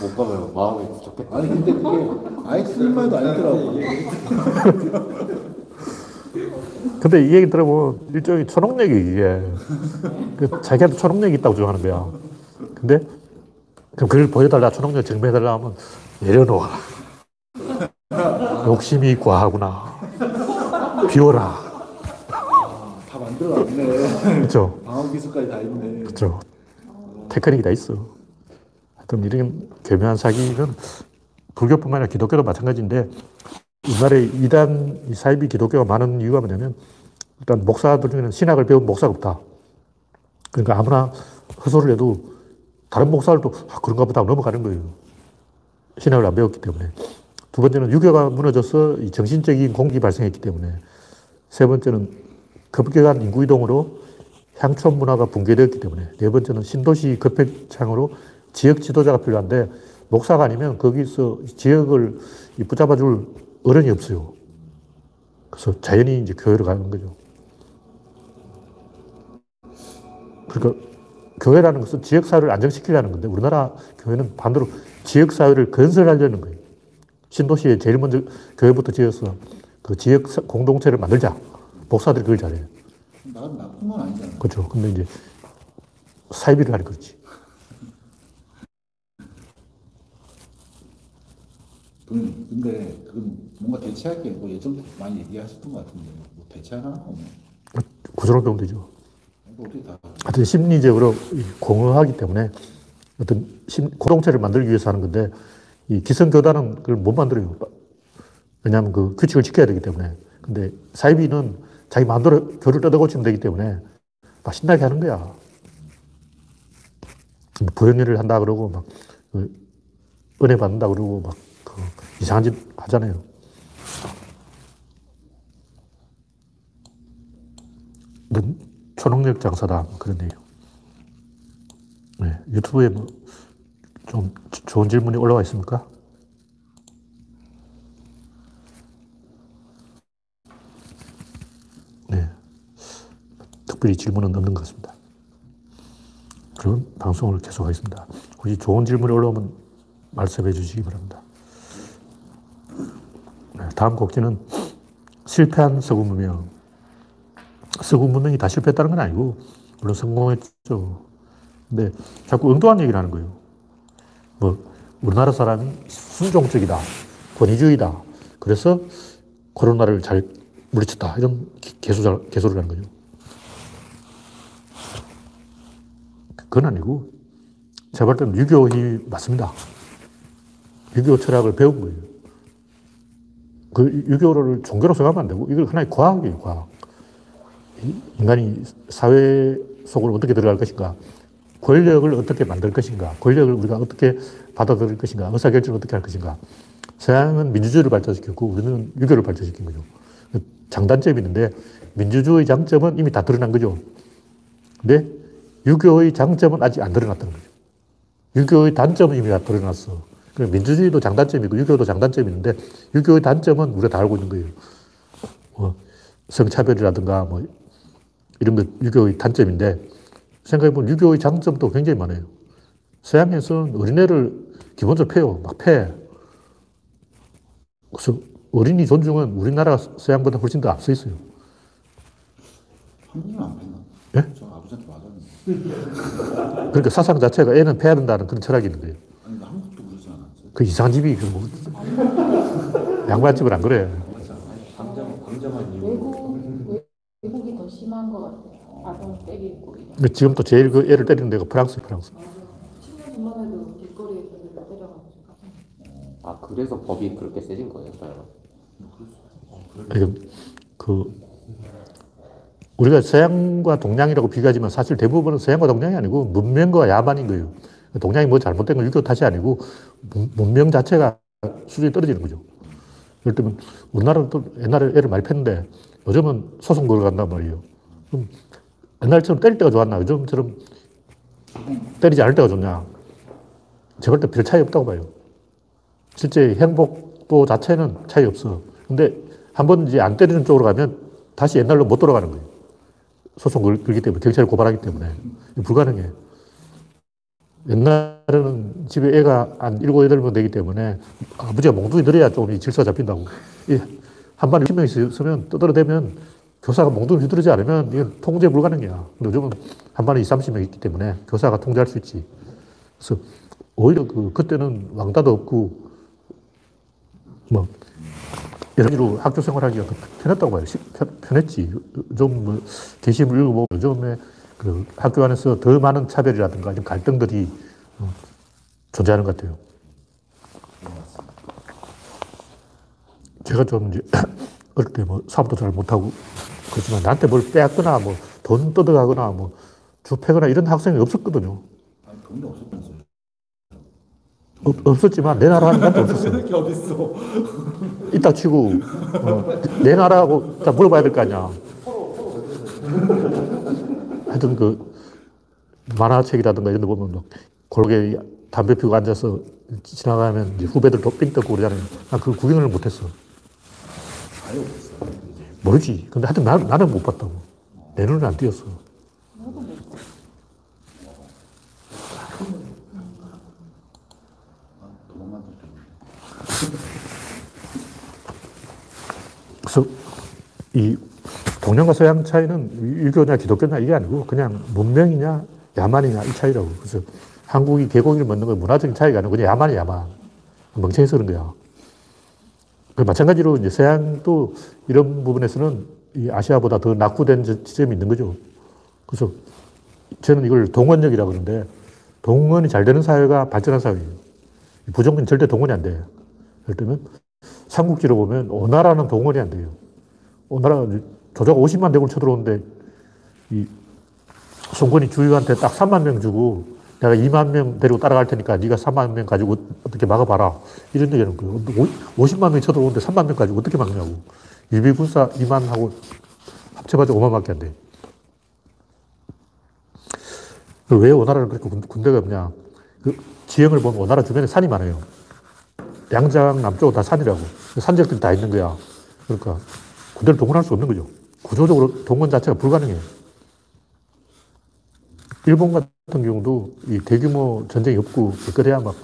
못 가면 마음이 좋겠다.
아니 근데 그게 아예 쓰는 말도 아니더라고.
근데 이 얘기 들어보면 일종의 초능력이 이게. 그 자기한테 초능력이 있다고 주장하는 거야. 근데 그럼 그걸 보여달라, 초능력 증명해달라 하면 내려놓아라. 욕심이 과하구나. 비워라.
다 만들어놨네.
그렇죠.
방어 기술까지 다 있네.
그렇죠. 테크닉이 다 있어. 하여튼 이런 교묘한 사기는 불교뿐만 아니라 기독교도 마찬가지인데 우리나라에 이단, 이 사이비 기독교가 많은 이유가 뭐냐면 일단 목사들 중에는 신학을 배운 목사가 없다. 그러니까 아무나 헛소리를 해도 다른 목사들도 아, 그런가 보다 넘어가는 거예요. 신학을 안 배웠기 때문에. 두 번째는 유교가 무너져서 이 정신적인 공기 발생했기 때문에. 세 번째는 급격한 인구 이동으로 향촌 문화가 붕괴되었기 때문에. 네 번째는 신도시 급회창으로 지역 지도자가 필요한데 목사가 아니면 거기서 지역을 이 붙잡아 줄 어른이 없어요. 그래서 자연히 이제 교회로 가는 거죠. 그러니까 교회라는 것은 지역사회를 안정시키려는 건데 우리나라 교회는 반대로 지역사회를 건설하려는 거예요. 신도시에 제일 먼저 교회부터 지어서 그 지역 사- 공동체를 만들자. 목사들이 그걸 잘해요.
나는 나쁜 건 아니잖아.
그렇죠. 근데 이제 사이비를 하니 그렇지.
그- 근데 그건 뭔가 대체할 게뭐 예전부터 많이 얘기하셨던 것 같은데 뭐 대체하나? 없나?
구조로 배우면 되죠.
다
하여튼 심리적으로 이 공허하기 때문에 어떤 심, 공동체를 만들기 위해서 하는 건데 이 기성교단은 그걸 못 만들어요. 왜냐하면 그 규칙을 지켜야 되기 때문에. 근데 사이비는 자기 마음대로 교를 뜯어고치면 되기 때문에 막 신나게 하는 거야. 부연일을 한다 그러고 막그 은혜 받는다 그러고 막그 이상한 짓 하잖아요. 넌 초능력 장사다 뭐 그런 얘기요. 네, 유튜브에 뭐 좀 좋은 질문이 올라와 있습니까? 네, 특별히 질문은 없는 것 같습니다. 그럼 방송을 계속하겠습니다. 혹시 좋은 질문이 올라오면 말씀해 주시기 바랍니다. 네, 다음 곡지는 실패한 서구 문명. 서구 문명이 다 실패했다는 건 아니고, 물론 성공했죠. 근데 자꾸 엉뚱한 얘기를 하는 거예요. 뭐, 우리나라 사람이 순종적이다. 권위주의다. 그래서 코로나를 잘 물리쳤다. 이런 개소, 개소를 하는 거죠. 그건 아니고, 제가 볼 때는 유교이 맞습니다. 유교 철학을 배운 거예요. 그 유교를 종교로 생각하면 안 되고, 이걸 하나의 과학이에요, 과학. 인간이 사회 속으로 어떻게 들어갈 것인가, 권력을 어떻게 만들 것인가, 권력을 우리가 어떻게 받아들일 것인가, 의사결정을 어떻게 할 것인가. 서양은 민주주의를 발전시켰고, 우리는 유교를 발전시킨 거죠. 장단점이 있는데, 민주주의 장점은 이미 다 드러난 거죠. 근데 유교의 장점은 아직 안 드러났다는 거죠. 유교의 단점은 이미 다 드러났어. 그 민주주의도 장단점이고 유교도 장단점이 있는데 유교의 단점은 우리가 다 알고 있는 거예요. 뭐 성차별이라든가 뭐 이런 거 유교의 단점인데 생각해보면 유교의 장점도 굉장히 많아요. 서양에서는 어린애를 기본적으로 패요. 막 패. 그래서 어린이 존중은 우리나라 서양보다 훨씬 더 앞서 있어요.
한국은 안 뺐나?
예? 그러니까 사상 자체가 애는 패야 된다는 그런 철학이 있는 거예요.
아니 한국도 그러지 않았어요?
그 이상한 집이 그 뭐, 양반 집은 안 그래.
강정, 강정한 이유.
외국 외국이 더 심한 것 같아요. 아동 때리고 이런.
근데 지금 또 제일 그 애를 때리는 데가 프랑스, 프랑스.
10년 전만 해도 길거리에 애들 때려가지고.
아 그래서 법이 그렇게 세진 거예요, 서양은?
그러니까 그 우리가 서양과 동양이라고 비교하지만 사실 대부분은 서양과 동양이 아니고 문명과 야만인 거예요. 동양이 뭐 잘못된 건 유교 탓이 아니고 문- 문명 자체가 수준이 떨어지는 거죠. 예를 들면 우리나라는 또 옛날에 애를 많이 팼는데 요즘은 소송 걸어간단 말이에요. 그럼 옛날처럼 때릴 때가 좋았나? 요즘처럼 때리지 않을 때가 좋냐? 제가 볼때별 차이 없다고 봐요. 실제 행복도 자체는 차이 없어. 근데 한 번 이제 안 때리는 쪽으로 가면 다시 옛날로 못 돌아가는 거예요. 소송 걸, 걸기 때문에, 경찰에 고발하기 때문에. 불가능해. 옛날에는 집에 애가 한 일곱, 여덟 명 되기 때문에 아버지가 몽둥이 들어야 이 질서가 잡힌다고. 이한 반에 10명 있으면 떠들어대면 교사가 몽둥이 휘두르지 않으면 이건 통제 불가능이야. 요즘은 한 반에 20, 30명 있기 때문에 교사가 통제할 수 있지. 그래서 오히려 그, 그때는 왕따도 없고, 뭐, 여러 가지로 학교 생활하기가 더 편했다고 봐요. 편, 편했지. 좀 뭐, 게시물 읽어보고 요즘에 그 학교 안에서 더 많은 차별이라든가 갈등들이 어, 존재하는 것 같아요. 제가 좀 이제 *coughs* 어릴 때 뭐 사업도 잘 못하고 그렇지만 나한테 뭘 빼앗거나 뭐 돈 뜯어가거나 뭐 주패거나 이런 학생이 없었거든요.
아니 없었다면서요.
없, 없었지만 내 나라 하는 것도 없었어요. *laughs*
이렇게 어딨어. *laughs*
이따 치고 어, 내 나라하고 다 물어봐야 될 거 아니야. 하여튼 그 만화책이라든가 이런 데 보면 막 골게 담배 피우고 앉아서 지나가면 후배들 도삥 뜯고 그러잖아요. 난그 구경을 못했어. 모르지. 근데 하여튼 나, 나는 못 봤다고. 내 눈에 안 띄었어.
도망만 들 때문에.
그래서 이 동양과 서양 차이는 유교냐 기독교냐 이게 아니고 그냥 문명이냐 야만이냐 이 차이라고. 그래서 한국이 개고기를 먹는 건 문화적인 차이가 아니고 그냥 야만이 야만. 멍청해서 그런 거야. 그 마찬가지로 이제 서양도 이런 부분에서는 이 아시아보다 더 낙후된 지- 지점이 있는 거죠. 그래서 저는 이걸 동원력이라고 그러는데 동원이 잘 되는 사회가 발전한 사회예요. 부정은 절대 동원이 안 돼요. 예를 들면 삼국지로 보면 오나라는 동원이 안 돼요. 오나라 조자가 50만 대군을 쳐들어오는데 이 송건이 주유한테 딱 3만 명 주고 내가 2만 명 데리고 따라갈 테니까 네가 3만 명 가지고 어떻게 막아봐라. 이런 얘기하는 거예요. 50만 명이 쳐들어오는데 3만 명 가지고 어떻게 막냐고. 유비군사 2만 하고 합쳐봐도 5만밖에 안 돼. 왜 오나라는 그렇게 군- 군대가 없냐. 그 지형을 보면 오나라 주변에 산이 많아요. 양장 남쪽은 다 산이라고. 산적들이 다 있는 거야. 그러니까 군대를 동원할 수 없는 거죠. 구조적으로 동원 자체가 불가능해요. 일본 같은 경우도 이 대규모 전쟁이 없고 그래야 막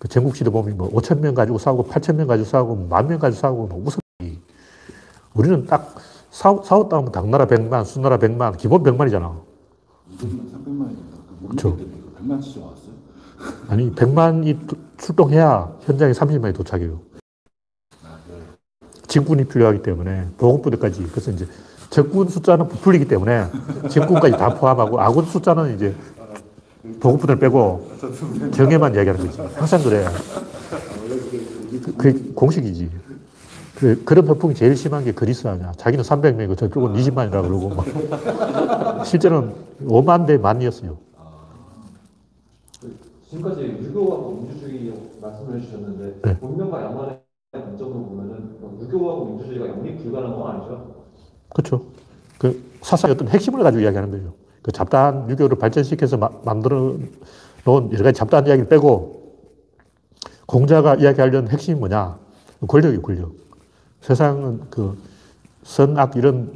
그 전국시대 보면 뭐 5천 명 가지고 싸우고 8천 명 가지고 싸우고 만 명 가지고 싸우고 뭐이 우리는 딱 싸우, 싸웠다 하면 당나라 100만, 수나라 100만, 기본 100만이잖아.
200만, 300만이니까 그
그쵸.
모니터 때문에 100만 치죠 왔어요.
아니 100만이 출동해야 현장에 30만이 도착해요. 진군이 필요하기 때문에 보급부대까지 그래서 이제 적군 숫자는 부풀리기 때문에 진군까지 다 포함하고 아군 숫자는 이제 보급부대를 빼고 정예만 이야기하는 거지. 항상 그래. 그- 그게 공식이지. 그, 그런 폭풍이 제일 심한 게 그리스 아니야. 자기는 300명이고 저쪽은 20만이라고 그러고 막. 실제로는 5만 대 만이었어요.
지금까지 유교하고 민주주의 말씀을 해주셨는데
네.
본명과 야만의 관점으로 보면은 유교하고 민주주의가 영립 불가능한 건 아니죠?
그렇죠. 그 사상의 어떤 핵심을 가지고 이야기하는 거예요. 그 잡다한 유교를 발전시켜서 마- 만들어 놓은 여러 가지 잡다한 이야기를 빼고 공자가 이야기하려는 핵심이 뭐냐? 권력이에요, 권력. 세상은 그 선악 이런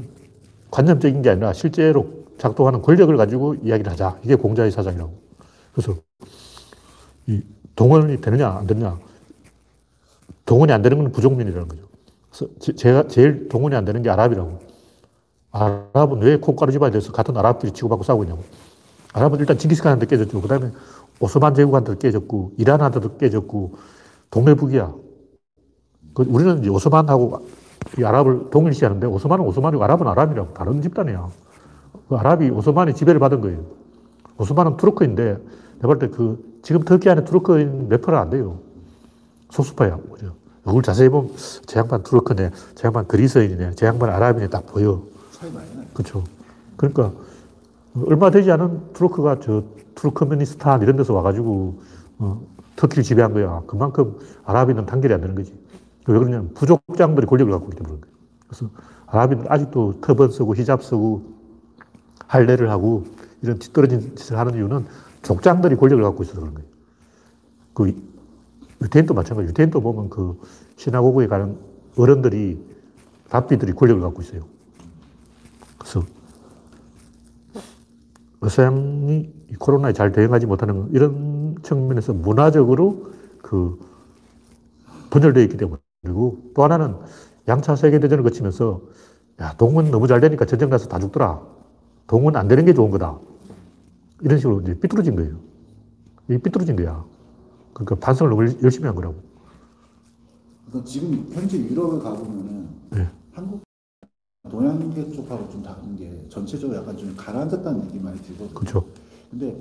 관념적인 게 아니라 실제로 작동하는 권력을 가지고 이야기를 하자. 이게 공자의 사상이라고. 그래서 이 동원이 되느냐, 안 되느냐. 동원이 안 되는 건 부족민이라는 거죠. 그래서 제- 제가 제일 동원이 안 되는 게 아랍이라고. 아랍은 왜 콩가루 집안이 돼서 같은 아랍끼리 치고받고 싸우고 있냐고. 아랍은 일단 징기스칸한테 깨졌죠. 그 다음에 오스만 제국한테도 깨졌고, 이란한테도 깨졌고, 동네북이야. 그 우리는 이제 오스만하고 이 아랍을 동일시하는데, 오스만은 오스만이고 아랍은 아랍이라고. 다른 집단이야. 그 아랍이 오스만이 지배를 받은 거예요. 오스만은 투르크인데, 내가 볼때 그, 지금 터키 안에 투르크인 몇 프로 안 돼요. 소수파야. 그죠? 이걸 자세히 보면, 제 양반 투르크네, 제 양반 그리스인이네, 제 양반 아랍이네 딱 보여. 그렇죠. 그러니까 얼마 되지 않은 투르크가 저 투르크메니스탄 이런 데서 와가지고 어, 터키를 지배한 거야. 그만큼 아랍인은 단결이 안 되는 거지. 왜 그러냐면 부족장들이 권력을 갖고 있기 때문에. 거예요. 그래서 아랍인은 아직도 터번 쓰고 히잡 쓰고 할례를 하고 이런 뒤떨어진 짓을 하는 이유는 족장들이 권력을 갖고 있어서 그런 거예요. 그 유태인도 마찬가지. 유태인도 보면 그 시나고그에 가는 어른들이 랍비들이 권력을 갖고 있어요. 그래서 서양이 이 코로나에 잘 대응하지 못하는 이런 측면에서 문화적으로 그 분열되어 있기 때문에 그리고 또 하나는 양차 세계대전을 거치면서 야, 동은 너무 잘 되니까 전쟁 가서 다 죽더라. 동은 안 되는 게 좋은 거다. 이런 식으로 이제 삐뚤어진 거예요. 이 삐뚤어진 거야. 그러니까 반성을 너무 열심히 한 거라고.
그러니까 지금 현재 유럽을 가보면은
네.
한국 동양계 쪽하고 좀 다른 게 전체적으로 약간 좀 가라앉았다는 느낌이 많이 들거든요.
그렇죠.
근데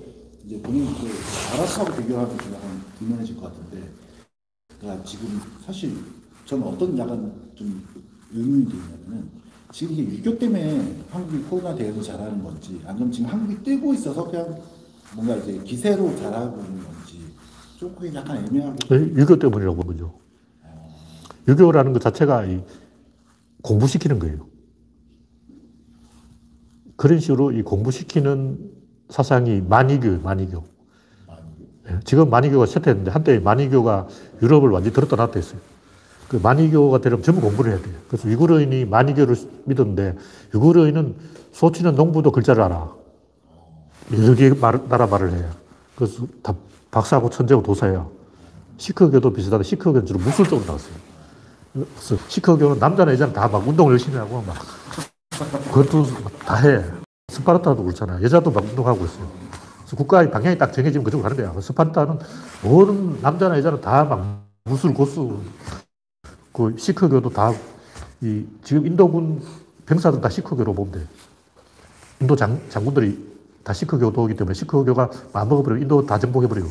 이제 본인이 또 아랍하고 비교하면 좀 약간 불만해질 것 같은데, 그러니까 지금 사실 저는 어떤 약간 좀 의문이 들냐면은 지금 이게 유교 때문에 한국이 코로나 대응을 잘하는 건지, 아니면 지금 한국이 뜨고 있어서 그냥 뭔가 이제 기세로 잘하고 있는 건지, 좀 그게 약간 애매하고.
네, 유교 때문이라고 본 거죠. 유교라는 것 자체가 이 공부시키는 거예요. 그런 식으로 이 공부시키는 사상이 만이교, 만이교. 예, 지금 만이교가 쇠퇴했는데 한때 만이교가 유럽을 완전히 들었다 놨다 했어요. 그 만이교가 되려면 전부 공부를 해야 돼요. 그래서 유구르인이 만이교를 믿었는데 유구르인은 소치는 농부도 글자를 알아. 개 말, 나라 말을 해요. 그래서 다 박사고 천재고 도사예요. 시크교도 비슷하다. 시크교는 주로 무술 쪽으로 나왔어요. 그래서 시크교는 남자나 여자는 다막 운동을 열심히 하고 막 그것도 다 해. 스파르타도 그렇잖아. 여자도 막 운동하고 있어요. 그래서 국가의 방향이 딱 정해지면 그쪽으로 가는 거야. 스파르타는 모든 남자나 여자는 다막 무술 고수. 그 시크교도 다, 이, 지금 인도군 병사들 다 시크교로 보면 돼. 인도 장, 장군들이 다 시크교도이기 때문에 시크교가 마먹어버리고 인도 다 정복해버리고.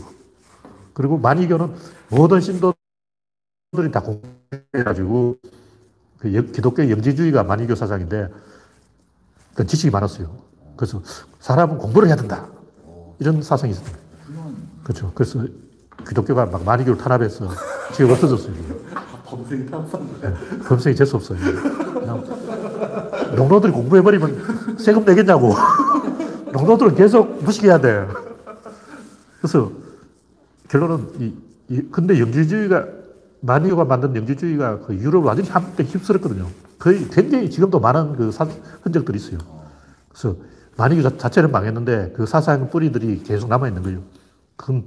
그리고 만이교는 모든 신도들이 다 공부해가지고 그 여- 기독교 영지주의가 만이교 사상인데 그 지식이 많았어요. 그래서 사람은 공부를 해야 된다. 이런 사상이 있었던 거예요. 그렇죠. 그래서 기독교가 막 만이교를 탄압해서 지금 없어졌어요.
범생이 탐산.
예, 검색이 재수 없어요. 그냥 농노들이 공부해버리면 세금 내겠냐고. 농노들은 계속 무식해야 돼. 그래서 결론은 이, 이 근데 영지주의가 마니오가 만든 영지주의가 그 유럽을 완전히 한때 휩쓸었거든요. 거의 굉장히 지금도 많은 그 사- 흔적들이 있어요. 그래서 마니오 자- 자체는 망했는데 그 사상 뿌리들이 계속 남아 있는 거예요. 그건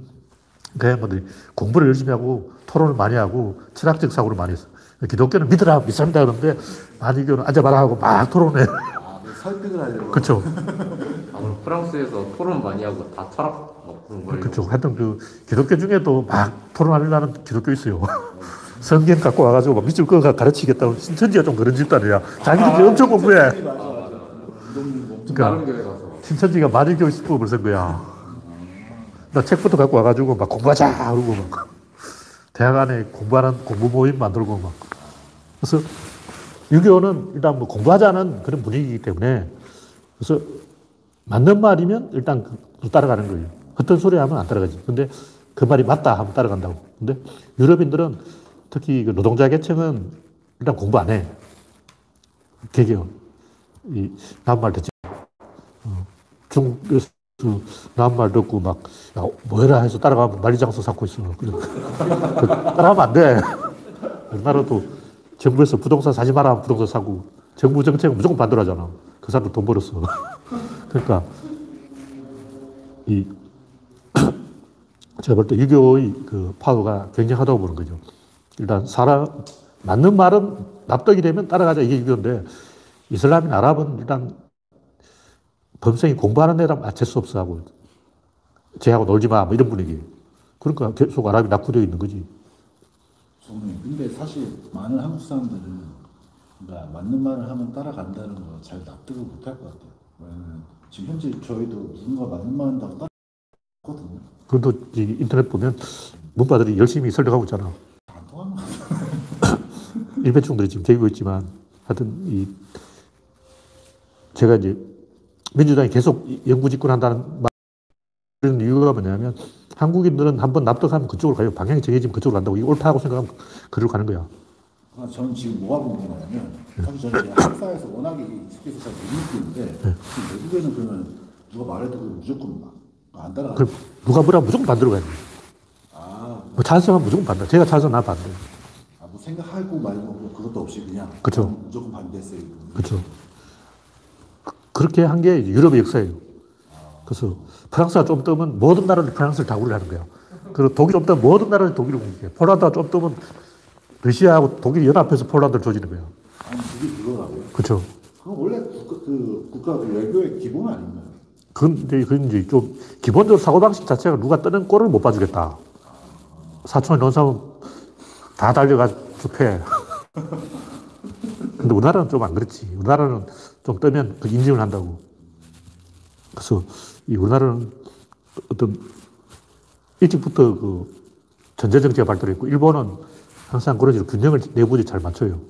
그냥 뭐 공부를 열심히 하고 토론을 많이 하고 철학적 사고를 많이 했어. 기독교는 믿으라, 믿습니다. 그러는데 마니교는 앉아봐라 하고 막 토론해.
아, 뭐 설득을 하려고.
그쵸. *laughs*
아무래도 프랑스에서 토론 많이 하고 다 철학 막 그런 걸
그쵸. 하여튼 그 기독교 중에도 막 토론하려는 기독교 있어요. *laughs* 성경 갖고 와가지고 막 밑줄 그어 가르치겠다고 신천지가 좀 그런 집단이야. 자기들이 엄청 공부해. 그러니까
다른 교회 가서
신천지가 마니교 수법을 쓴 거야. 나 책부터 갖고 와가지고 막 공부하자 그러고 막 대학 안에 공부하는 공부 모임 만들고 막 그래서 유교는 일단 뭐 공부하자는 그런 분위기이기 때문에 그래서 맞는 말이면 일단 그 따라가는 거예요. 어떤 소리 하면 안 따라가지. 근데 그 말이 맞다 하면 따라간다고. 근데 유럽인들은 특히 그 노동자 계층은 일단 공부 안 해. 개개요. 이, 남말 듣지 중국에서 남말 듣고 막, 야, 뭐해라 해서 따라가면 만리장성 쌓고 있어. 그래. *laughs* 그 따라가면 안 돼. 우리나라도 정부에서 부동산 사지 마라 하면 부동산 사고, 정부 정책은 무조건 반대로 하잖아. 그 사람들 돈 벌었어. *laughs* 그러니까, 이, *clears throat* 제가 볼 때 유교의 그 파워가 굉장하다고 보는 거죠. 일단 사람, 맞는 말은 납득이 되면 따라가자 이게 유교인데, 이슬람이나 아랍은 일단 범생이 공부하는 애랑 맞출 수 없어 하고 쟤하고 놀지 마, 뭐 이런 분위기. 그러니까 계속 아랍이 낙후되어 있는 거지.
근데 사실 많은 한국 사람들은 그러니까 맞는 말을 하면 따라간다는 걸잘 납득을 못할 것 같아요. 왜냐면 지금 현재 저희도 누군가 맞는 말 한다고 따라거든요.
그것도 이 인터넷 보면 문파들이 열심히 설득하고 있잖아.
안 통하는. *laughs*
일배충들이 지금 제기고 있지만 하여튼 이 제가 이제 민주당이 계속 영구 집권한다는 말- 그런 이유가 뭐냐면 한국인들은 한번 납득하면 그쪽으로 가요. 방향이 정해지면 그쪽으로 간다고. 이게 옳다고 생각하면 그리로 가는 거야.
그러니까 저는 지금 뭐가 궁금하냐면 사실 저는 제 학사에서 워낙에 익숙해서 잘 못 느끼는데 지금 외국에는 그러면 누가 말해도 무조건 막안 따라가요.
그럼 누가 뭐라 무조건 반대로 가야 돼.
아,
뭐 찬성하면 무조건 반대. 제가 찬성, 나 반대.
아, 뭐 생각하고 말고 그것도 없이 그냥
그쵸.
그냥 무조건 반대했어요.
그렇죠. 그- 그렇게 한 게 유럽의 역사예요. 그래서 프랑스가 좀 뜨면 모든 나라를 프랑스를 다 우리를 하는 거야. 그리고 독일 좀 뜨면 모든 나라를 독일을 공격해. 폴란드가 좀 뜨면 러시아하고 독일이 연합해서 폴란드를 조지는 거야.
아니 그게 그거라고요.
그렇죠.
그건 원래 국가, 그 국가 그 외교의 기본 아닌가요?
근데 그건 이제 좀 기본적으로 사고방식 자체가 누가 뜨는 골을 못 봐주겠다. 넣은 사람은 다 달려가지고 패. *laughs* 근데 우리나라는 좀 안 그렇지. 우리나라는 좀 뜨면 그 인증을 한다고. 그래서 이 우리나라는 어떤 일찍부터 그 전제 정치가 발달했고 일본은 항상 그런 식으로 균형을 내부에 잘 맞춰요.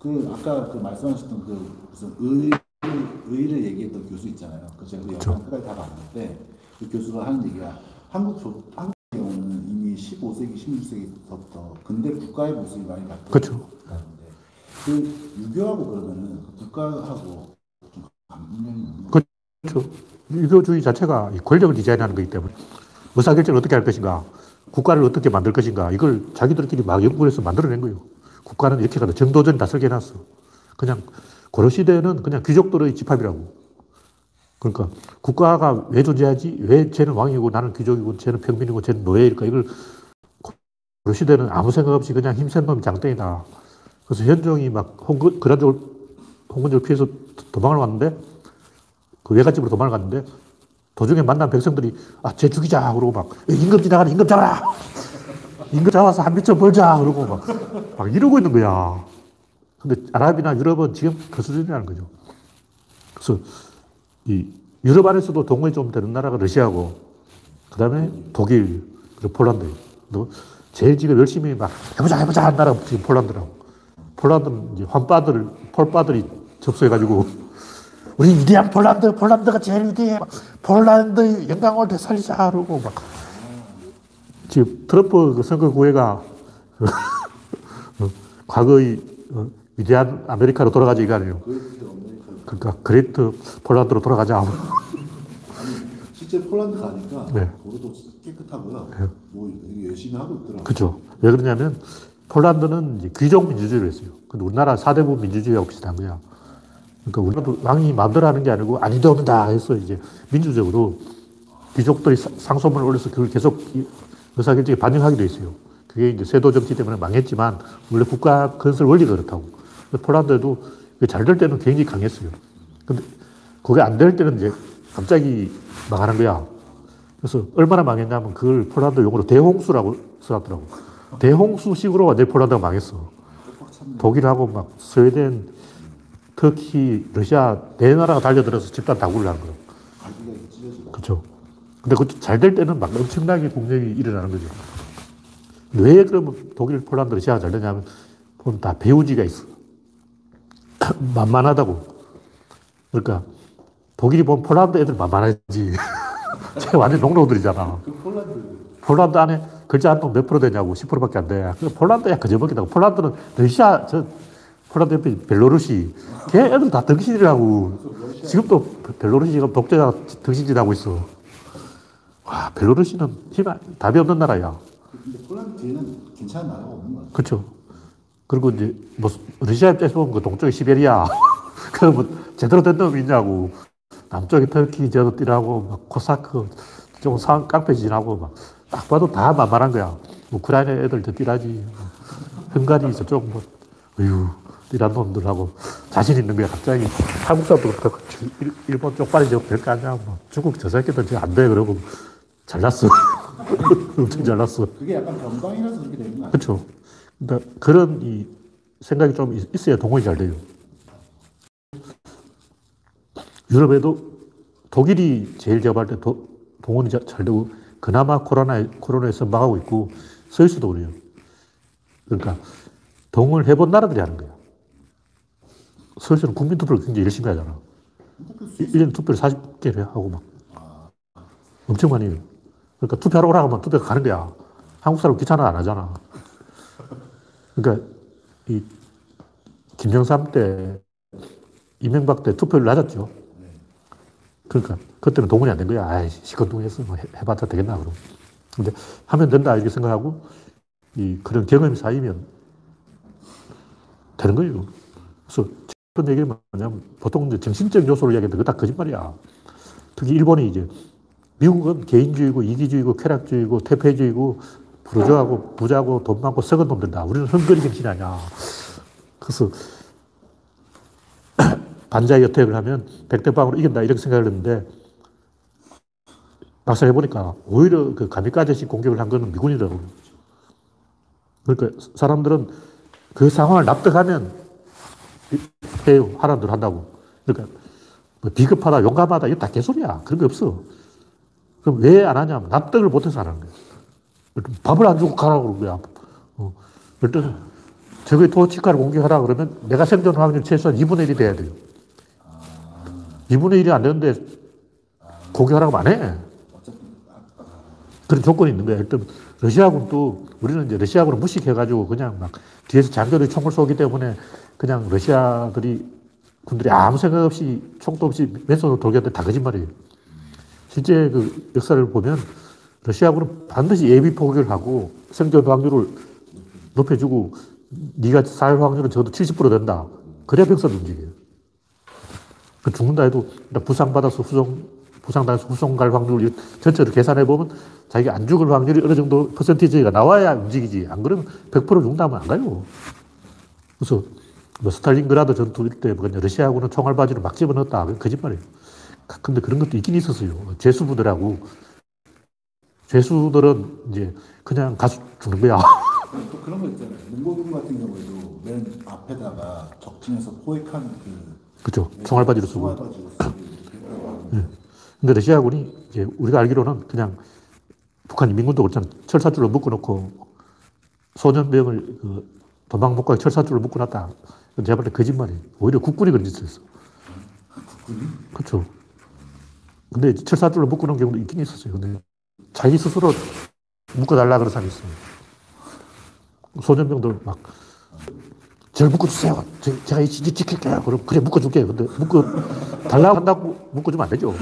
그 아까 그 말씀하셨던 그 무슨 의 의를 얘기했던 교수 있잖아요. 그 제가 그 영상 끝까지 다 봤는데 그 교수가 하는 얘기가 한국 조, 한국 경우는 이미 15세기, 16세기부터 근대 국가의 모습이 많이 바뀌었는데
그렇죠.
그 유교하고 그러면은 그 국가하고 좀 관련이 있는
그- 그렇죠. 유교주의 자체가 이 권력을 디자인하는 거기 때문에 의사결정을 어떻게 할 것인가, 국가를 어떻게 만들 것인가, 이걸 자기들끼리 막 연구를 해서 만들어낸 거예요. 국가는 이렇게 가다 정도전 다 설계해놨어. 그냥 고려시대는 그냥 귀족들의 집합이라고. 그러니까 국가가 왜 존재하지? 왜 쟤는 왕이고 나는 귀족이고 쟤는 평민이고 쟤는 노예일까? 이걸 고려시대는 아무 생각 없이 그냥 힘센 놈이 장땡이다. 그래서 현종이 막 홍근, 그란족을, 홍근족을 피해서 도망을 왔는데 그 외갓집으로 도망을 갔는데 도중에 만난 백성들이 아, 쟤 죽이자 그러고 막 임금 지나가는 임금 잡아라 임금 잡아서 한 미쳐 벌자 그러고 막, 막 이러고 있는 거야. 근데 아랍이나 유럽은 지금 그 수준이라는 거죠. 그래서 이 유럽 안에서도 동원이 좀 되는 나라가 러시아고 그 다음에 독일 그리고 폴란드. 너 제일 지금 열심히 막 해보자 해보자 한 나라가 지금 폴란드라고. 폴란드는 이제 환빠들 폴빠들이 접수해가지고 우리 위대한 폴란드, 폴란드가 제일 위대해. 막 폴란드 영광을 되살리자. 그러고 막. 지금 트럼프 그 선거 구회가 *laughs* 과거의 어, 위대한 아메리카로 돌아가자 이거 아니에요. 그러니까 great 폴란드로 돌아가자.
실제 폴란드 가니까
네.
도로도 깨끗하고요. 뭐 되게 열심히 하고 있더라고요.
그죠. 왜 그러냐면 폴란드는 귀족 민주주의를 했어요. 근데 우리나라 사대부 민주주의하고 비슷한 거야. 그러니까 우리나라도 왕이 마음대로 하는 게 아니고 아니 되옵니다 해서 이제 민주적으로 귀족들이 사- 상소문을 올려서 그걸 계속 이 의사결정에 반영하게 돼 있어요. 그게 이제 세도 정치 때문에 망했지만 원래 국가 건설 원리가 그렇다고. 근데 폴란드에도 잘 될 때는 굉장히 강했어요. 근데 그게 안 될 때는 이제 갑자기 망하는 거야. 그래서 얼마나 망했냐면 그걸 폴란드 용어로 대홍수라고 써놨더라고. 대홍수식으로 완전히 폴란드가 망했어. 독일하고 막 스웨덴, 터키, 러시아 네 나라가 달려들어서 집단 다구를 하는 거예요. 그렇죠. 근데 그것도 잘될 때는 막 엄청나게 국력이 일어나는 거죠. 왜 그러면 독일, 폴란드, 러시아가 잘 되냐면 보면 다 배후지가 있어. *clears throat* 만만하다고. 그러니까 독일이 보면 폴란드 애들 만만하지. *laughs* 쟤 완전 농노들이잖아.
그 폴란드
폴란드 안에 글자 한 통 몇 프로 되냐고 10%밖에 안 돼. 그 폴란드야 거저먹기라고. 폴란드는 러시아 저 폴란드 벨로루시 걔 애들 다 등신이라고. 지금도 벨로루시가 독재자 등신짓 하고 있어. 와 벨로루시는 힘 답이 없는 나라야.
근데 폴란드 뒤에는 괜찮은 나라가 없는 것 같아요.
그렇죠. 그리고 이제 뭐 러시아 입장에서 보면 그 동쪽이 시베리아. *laughs* 그뭐 제대로 된 놈이 있냐고. 남쪽에 터키 저들하고 막 코사크 좀상 깡패 지나고 막 딱 봐도 다 만만한 거야. 우크라이나 애들 더 띠라지. 헝가리 저쪽 뭐 어휴 띠란 놈들하고 자신 있는 거야 갑자기 한국 일- 일본 쪽 빨리 저 별거 아니야. 뭐 중국 저 새끼들 지금 안 돼. 그러고 잘났어. *laughs* 엄청 잘났어.
그게 약간 변방이라서 그렇게 되는 거 아니에요?
그렇죠. 그러니까 그런 이 생각이 좀 있- 있어야 동원이 잘 돼요. 유럽에도 독일이 제일 제압할 때 도, 동원이 자- 잘 되고 그나마 코로나에 코로나에 선방하고 있고 스위스도 그래요. 그러니까 동원을 해본 나라들이 하는 거야. 스위스는 국민 투표를 굉장히 열심히 하잖아. 1년 투표를 40개를 하고 막 엄청 많이 해요. 그러니까 투표하러 오라 하면 투표 가는 거야. 한국 사람 귀찮아 안 하잖아. 그러니까 이 김영삼 때 이명박 때 투표율 낮았죠. 그러니까 그때는 동원이 안 된 거야. 아이 시건동했어. 뭐 해- 해봤자 되겠나 그럼. 근데 하면 된다 이렇게 생각하고 이 그런 경험이 쌓이면 되는 거예요. 그래서 그런 얘기는 뭐냐면 보통 이제 정신적 요소를 이야기하는데 그거 다 거짓말이야. 특히 일본이 이제 미국은 개인주의고 이기주의고 쾌락주의고 퇴폐주의고 부르주아고 부자고 돈 많고 썩은 놈들다. 우리는 헝거리 정신이 아니야. 그래서 *coughs* 반자의 여택을 하면 백대방으로 이긴다 이렇게 생각을 했는데 막상 해보니까 오히려 그 가미까지식 공격을 한 거는 미군이라고. 그러니까 사람들은 그 상황을 납득하면 해요. 하라는 대로 한다고. 그러니까 뭐 비겁하다, 용감하다, 이거 다 개소리야. 그런 게 없어. 그럼 왜 안 하냐면 납득을 못해서 안 하는 거야. 밥을 안 주고 가라고 그러는 거야. 어. 일단 저기 토치카를 공격하라 그러면 내가 생존 확률 최소한 2분의 1이 돼야 돼요. 2분의 1이 안 되는데 공격하라고 안 해. 그런 조건이 있는 거야. 일단 러시아군도 우리는 이제 러시아군을 무식해가지고 그냥 막 뒤에서 장교들이 총을 쏘기 때문에 그냥 러시아들이 군들이 아무 생각 없이 총도 없이 맨손으로 돌겠는데 다 거짓말이에요. 실제 그 역사를 보면 러시아군은 반드시 예비 포격을 하고 생존 확률을 높여주고 네가 살 확률은 적어도 70% 된다. 그래야 병사도 움직여요. 그 죽는다 해도 부상받아서 후송, 부상당해서 후송 갈 확률 전체를 계산해 보면 자기가 안 죽을 확률이 어느 정도 퍼센티지가 나와야 움직이지. 안 그러면 100% 죽는다면 안 가요. 그래서 뭐 스탈린그라드 전투 때 뭐냐 러시아군은 총알받이로 막 집어넣었다. 거짓말이에요. 근데 그런 것도 있긴 있었어요. 죄수부들하고 죄수들은 이제 그냥 가서 죽는 거야.
또 *laughs* 그런 거 있잖아요. 몽골군 같은 경우에도 맨 앞에다가 적진에서 포획한 그
그죠. 총알바지로 쓰고.
총알바지로 쓰고 하는데
근데 러시아군이 이제 우리가 알기로는 그냥 북한 인민군도 그렇잖아. 철사줄로 묶어놓고 소년병을 그 도망 못 가게 철사줄로 묶어놨다. 제가 볼 때 거짓말이에요. 오히려 국군이 그런 짓을 했어.
국군이
그렇죠. 근데 철사줄로 묶어놓은 경우도 있긴 있었어요. 근데 자기 스스로 묶어달라 그런 사람이 있어요. 소년병들 막, 저를 묶어주세요. 제- 제가 이 진지 지킬게요. 그럼 그래, 묶어줄게요. 근데 묶어 달라고 한다고 묶어주면 안 되죠.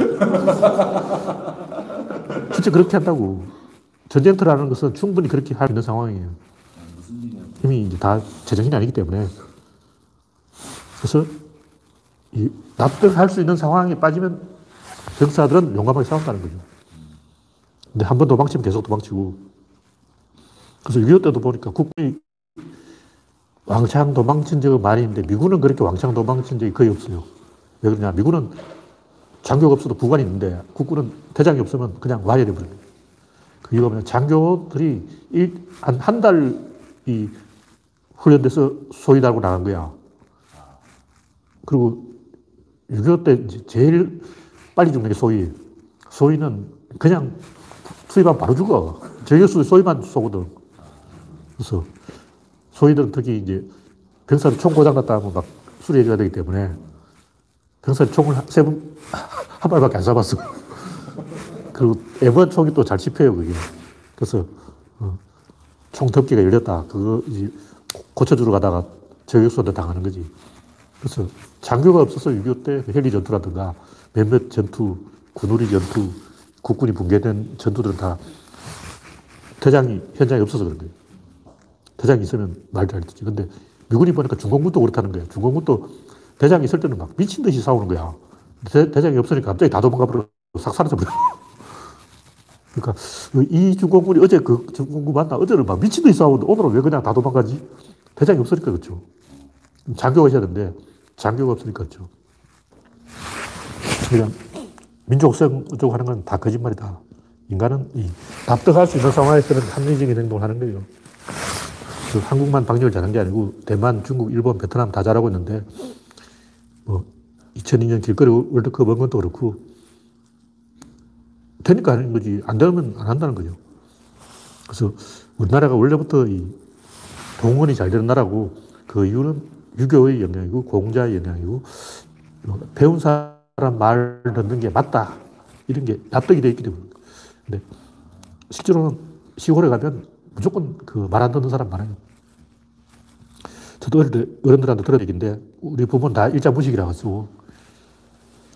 진짜 그렇게 한다고. 전쟁터라는 것은 충분히 그렇게 할 수 있는 상황이에요. 이미 이제 다 제정신이 아니기 때문에. 그래서 이 납득할 수 있는 상황에 빠지면 병사들은 용감하게 싸운다는 거죠. 근데 한 번 도망치면 계속 도망치고. 그래서 6.25 때도 보니까 국군이 왕창 도망친 적은 많이 있는데 미군은 그렇게 왕창 도망친 적이 거의 없어요. 왜 그러냐. 미군은 장교가 없어도 부관이 있는데 국군은 대장이 없으면 그냥 돼버려요. 그 이유가 뭐냐. 장교들이 한달 이 훈련돼서 소위 달고 나간 거야. 그리고 6.25때 이제 제일 빨리 죽는 게 소위. 소위는 그냥 투입하면 바로 죽어. 저격수 소위만 쏘거든. 그래서 소위들은 특히 이제 병사를 총 고장났다 하면 막 수리해줘야 되기 때문에 병사를 총을 한- 세 번, 한 발밖에 안 쏴봤어. *laughs* 그리고 M1 총이 또 잘 씹혀요, 그게. 그래서 어, 총 덮개가 열렸다. 그거 이제 고쳐주러 가다가 저격수한테 당하는 거지. 그래서 장교가 없어서 6.25때 헬리 전투라든가 몇몇 전투, 군우리 전투, 국군이 붕괴된 전투들은 다 대장이 현장에 없어서 그런 거예요. 대장이 있으면 말도 안 듣지. 근데 미군이 보니까 중공군도 그렇다는 거예요. 중공군도 대장이 있을 때는 막 미친 듯이 싸우는 거야. 대, 대장이 없으니까 갑자기 다 도망가 버려. 싹 사라져 버려. *laughs* 그러니까 이 중공군이 어제 그 중공군 만나 어제는 막 미친 듯이 싸우는데 오늘은 왜 그냥 다 도망가지? 대장이 없으니까 그렇죠. 장교가 있어야 되는데 장교가 없으니까 그렇죠. 그냥 민족성 어쩌고 하는 건 다 거짓말이다. 인간은 이 납득할 수 있는 상황에서는 합리적인 행동을 하는 거예요. 그 한국만 방역을 잘한 게 아니고 대만, 중국, 일본, 베트남 다 잘하고 있는데 뭐 2002년 길거리 월드컵 한 것도 그렇고 되니까 하는 거지 안 되면 안 한다는 거죠. 그래서 우리나라가 원래부터 이 동원이 잘 되는 나라고 그 이유는 유교의 영향이고 공자의 영향이고 배운 사람 말 듣는 게 맞다 이런 게 납득이 돼 있기 때문에 근데 실제로는 시골에 가면 무조건 그 말 안 듣는 사람 많아요. 저도 어릴 때 어른들한테 들은 얘기인데 우리 부모는 다 일자 무식이라고 하고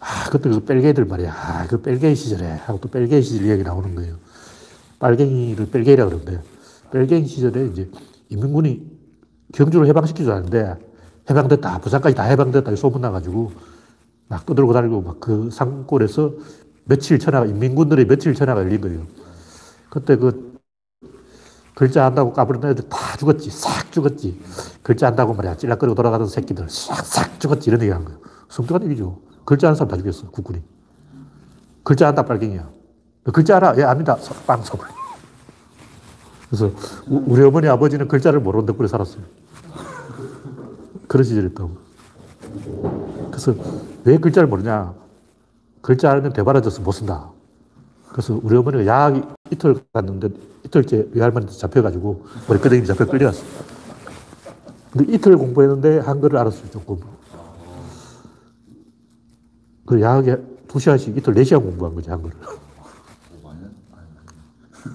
아 그때 그 뺄개들 말이야 아, 그 뺄개 시절에 하고 또 뺄개 시절 이야기 나오는 거예요. 빨갱이를 뺄개라 그러는데 뺄갱이 시절에 이제 인민군이 경주를 해방시키지 않는데 해방됐다 부산까지 다 해방됐다 이 소문 나가지고 막 떠들고 다니고 막 그 산골에서 며칠 천하가 인민군들의 며칠 천하가 열린 거예요. 그때 그 글자 안다고 까부리는 애들 다 죽었지. 싹 죽었지. 글자 안다고 말이야. 찔락거리고 돌아가던 새끼들 싹, 싹 죽었지. 이런 얘기 하는 거예요. 섬뜩한 얘기죠. 글자 아는 사람 다 죽였어, 국군이. 글자 안다 빨갱이야. 너 글자 알아? 예, 압니다. 서- 빵 써버려. 그래서 우- 우리 어머니 아버지는 글자를 모르는 덕분에 살았어요. 그런 시절이었다고. 그래서 왜 글자를 모르냐? 글자 알면 되바라져서 못 쓴다. 그래서 우리 어머니가 약 이틀 갔는데 이틀째 외할머니한테 잡혀가지고 머리끄댕이 잡혀 끌려갔어. 근데 이틀 공부했는데 한글을 알았어요, 조금. 그 야학에 두 시간씩 이틀 네 시간 공부한 거지, 한글을.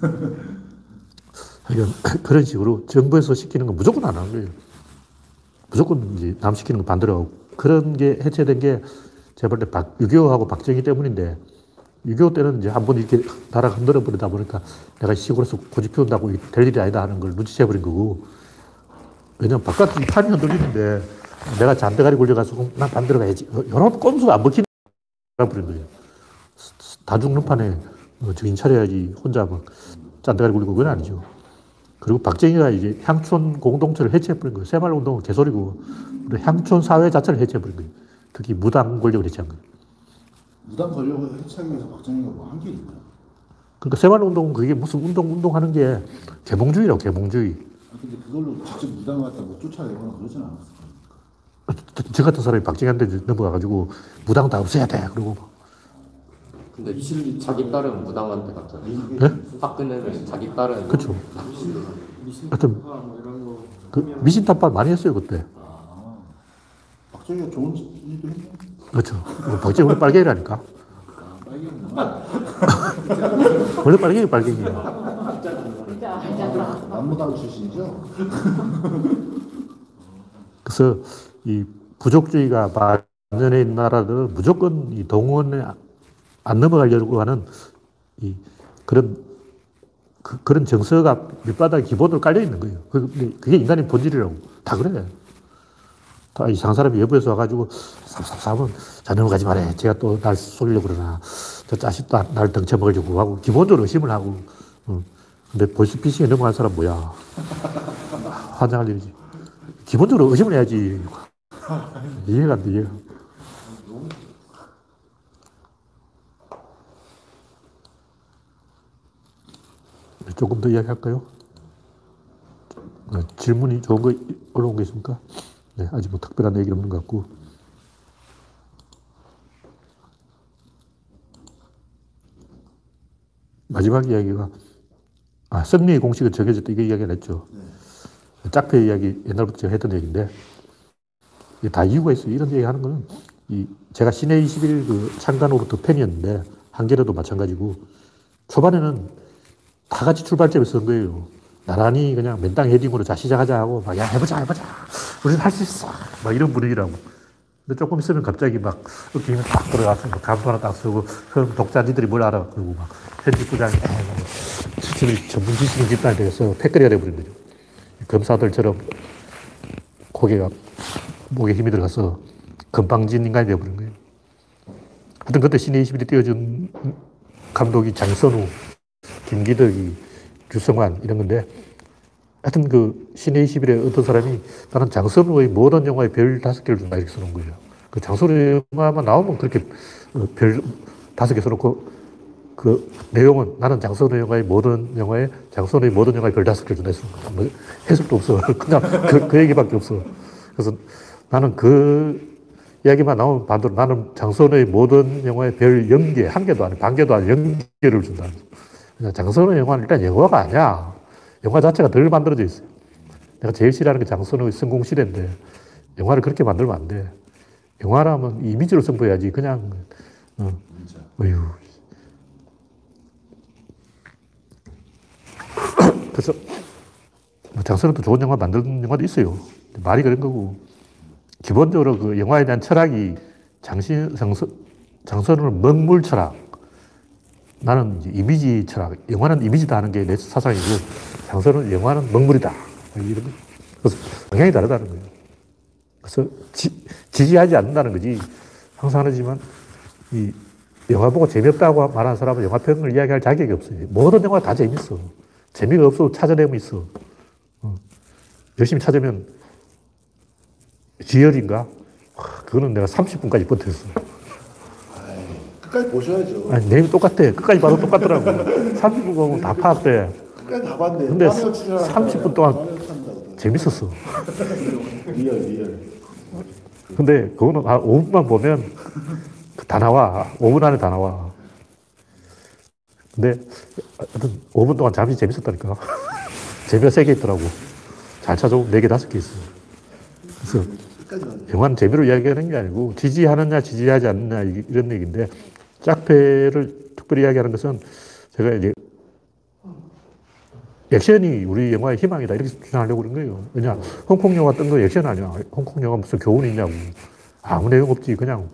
*laughs* 그런 식으로 정부에서 시키는 건 무조건 안 하는 거예요. 무조건 이제 남 시키는 거 반대로. 그런 게 해체된 게 제가 볼때 박, 6.25하고 박정희 때문인데 6.25 때는 이제 한 번 이렇게 나라가 흔들어 버리다 보니까 내가 시골에서 고집 피운다고 될 일이 아니다 하는 걸 눈치채 버린 거고 왜냐면 바깥이 판이 흔들리는데 내가 잔대가리 굴려가지고 난 반대로 가야지. 이런 꼼수가 안 먹히는 버린 거예요. 다 죽는 판에 어, 정신 차려야지 혼자 막 잔대가리 굴리고 그건 아니죠. 그리고 박정희가 이제 향촌 공동체를 해체해버린 거예요. 새마을운동은 개소리고 향촌 사회 자체를 해체해버린 거예요. 특히 무당 권력을 해체한 거예요.
무당 권력을 해체하기 위해서 박정희가 뭐 한 게 있나?
그러니까 새마을운동은 그게 무슨 운동, 운동하는 게 계몽주의라고, 계몽주의.
아, 근데 그걸로 직접 무당을 갖다 뭐 쫓아내거나 그러진 않았을
저 같은 사람이 박정희한테 넘어가가지고 무당 다 없애야 돼. 그러고 막.
근데 자기 딸은 무당한 테 갔잖아요.
네?
박근혜는 자기 딸은
그쵸.
미신
하여튼
파뭐 이런
거그 미신 탐파 많이 했어요, 그때.
박정희가 좋은 일도 했네.
그렇죠. 박정희 원래 빨갱이라니까.
빨갱이
원래 빨갱이 빨갱이야.
남무당 출신이죠? *laughs*
그래서 이 부족주의가 만연해 있는 나라들은 무조건 이 동원에 안 넘어가려고 하는 이 그런 그, 런 정서가 밑바닥에 기본으로 깔려 있는 거예요. 그- 그게 인간의 본질이라고. 다 그래. 다 이상한 사람이 여부에서 와가지고 삽삽삽은 자 넘어가지 말해. 제가 또날 속이려고 그러나. 저 자식도 날 덩쳐먹으려고 하고 기본적으로 의심을 하고. 어. 근데 보이스피싱에 넘어간 사람 뭐야. 환장할 일이지. 기본적으로 의심을 해야지. 이해가 안 돼, 이해가. 조금 더 이야기할까요? 네, 질문이 좋은 거 올라온 게 있습니까? 네, 아직 뭐 특별한 얘기 없는 것 같고. 마지막 이야기가, 아, 승리의 공식은 정해졌다. 이게 이야기가 냈죠. 짝패 이야기 옛날부터 제가 했던 얘기인데, 이게 다 이유가 있어요. 이런 얘기 하는 거는, 이, 제가 시내 21 그 창간으로부터 팬이었는데, 한겨레도 마찬가지고, 초반에는 다 같이 출발점에 선 거예요. 나란히 그냥 맨땅 헤딩으로 자, 시작하자 하고, 막, 야, 해보자, 해보자. 우리는 할 수 있어. 막 이런 분위기라고. 근데 조금 있으면 갑자기 막, 어깨 힘이 딱 들어가서, 막 간부 하나 딱 쓰고, 그럼 독자 니들이 뭘 알아. 그리고 막, 편집부장이, 지금 전문 지식인 집단이 되겠어. 패거리가 돼버린 거죠. 검사들처럼 고개가 목에 힘이 들어가서 건방진 인간이 되어버린 거예요. 하여튼 그때 신의 21이 띄워준 감독이 장선우, 김기덕이, 유성환 이런 건데 하여튼 그 신의 21에 어떤 사람이 나는 장선우의 모든 영화에 별 다섯 개를 준다 이렇게 써놓은 거예요. 그 장선우 영화만 나오면 그렇게 어, 별 다섯 개 써놓고 그 내용은 나는 장선우 영화의 모든 영화에 장선우의 모든 영화에 별 다섯 개를 준다 했어. 뭐 해석도 없어. *laughs* 그냥 그, 그 얘기밖에 없어. 그래서 나는 그 이야기만 나오면 반대로 나는 장선우의 모든 영화에 별 0개, 한 개도 아니고 반 개도 아니고 0개를 준다. 장선우 영화는 일단 영화가 아니야. 영화 자체가 덜 만들어져 있어요. 내가 제일 싫어하는 게 장선우의 성공시대인데 영화를 그렇게 만들면 안 돼. 영화라면 이미지로 승부해야지. 그냥, 어, 어휴. *coughs* 그래서 뭐 장선우도 좋은 영화 만드는 영화도 있어요. 말이 그런 거고. 기본적으로 그 영화에 대한 철학이 장신, 장선, 장선우는 먹물 철학. 나는 이제 이미지 철학. 영화는 이미지다 하는 게 내 사상이고, 장선우는 영화는 먹물이다. 이런 거. 그래서 방향이 다르다는 거예요. 그래서 지, 지지하지 않는다는 거지. 항상 하지만 이 영화 보고 재미없다고 말하는 사람은 영화 평을 이야기할 자격이 없어요. 모든 영화 다 재밌어. 재미가 없어도 찾아내면 있어. 어. 열심히 찾으면 지열인가? 그거는 내가 30분까지 버텼어.
끝까지 보셔야죠.
아니, 내용이 똑같아. 끝까지 봐도 똑같더라고. 30분 보면 다 파악돼.
끝까지 다 봤는데.
근데
마리오 치려고
30분 동안. 재밌었어.
real real.
근데 그거는 한 5분만 보면 다 나와. 5분 안에 다 나와. 근데 하여튼 5분 동안 잠시 재밌었다니까. *laughs* 재미가 세개 있더라고. 잘 찾아보면 4개, 5개 있어. 그래서 영화는 재미로 이야기하는 게 아니고 지지하느냐 지지하지 않느냐 이- 이런 얘기인데 짝패를 특별히 이야기하는 것은 제가 이제 액션이 우리 영화의 희망이다 이렇게 주장하려고 그런 거예요. 왜냐 홍콩 영화 뜬 거 액션 아니야. 홍콩 영화 무슨 교훈이 있냐고. 아무 내용 없지 그냥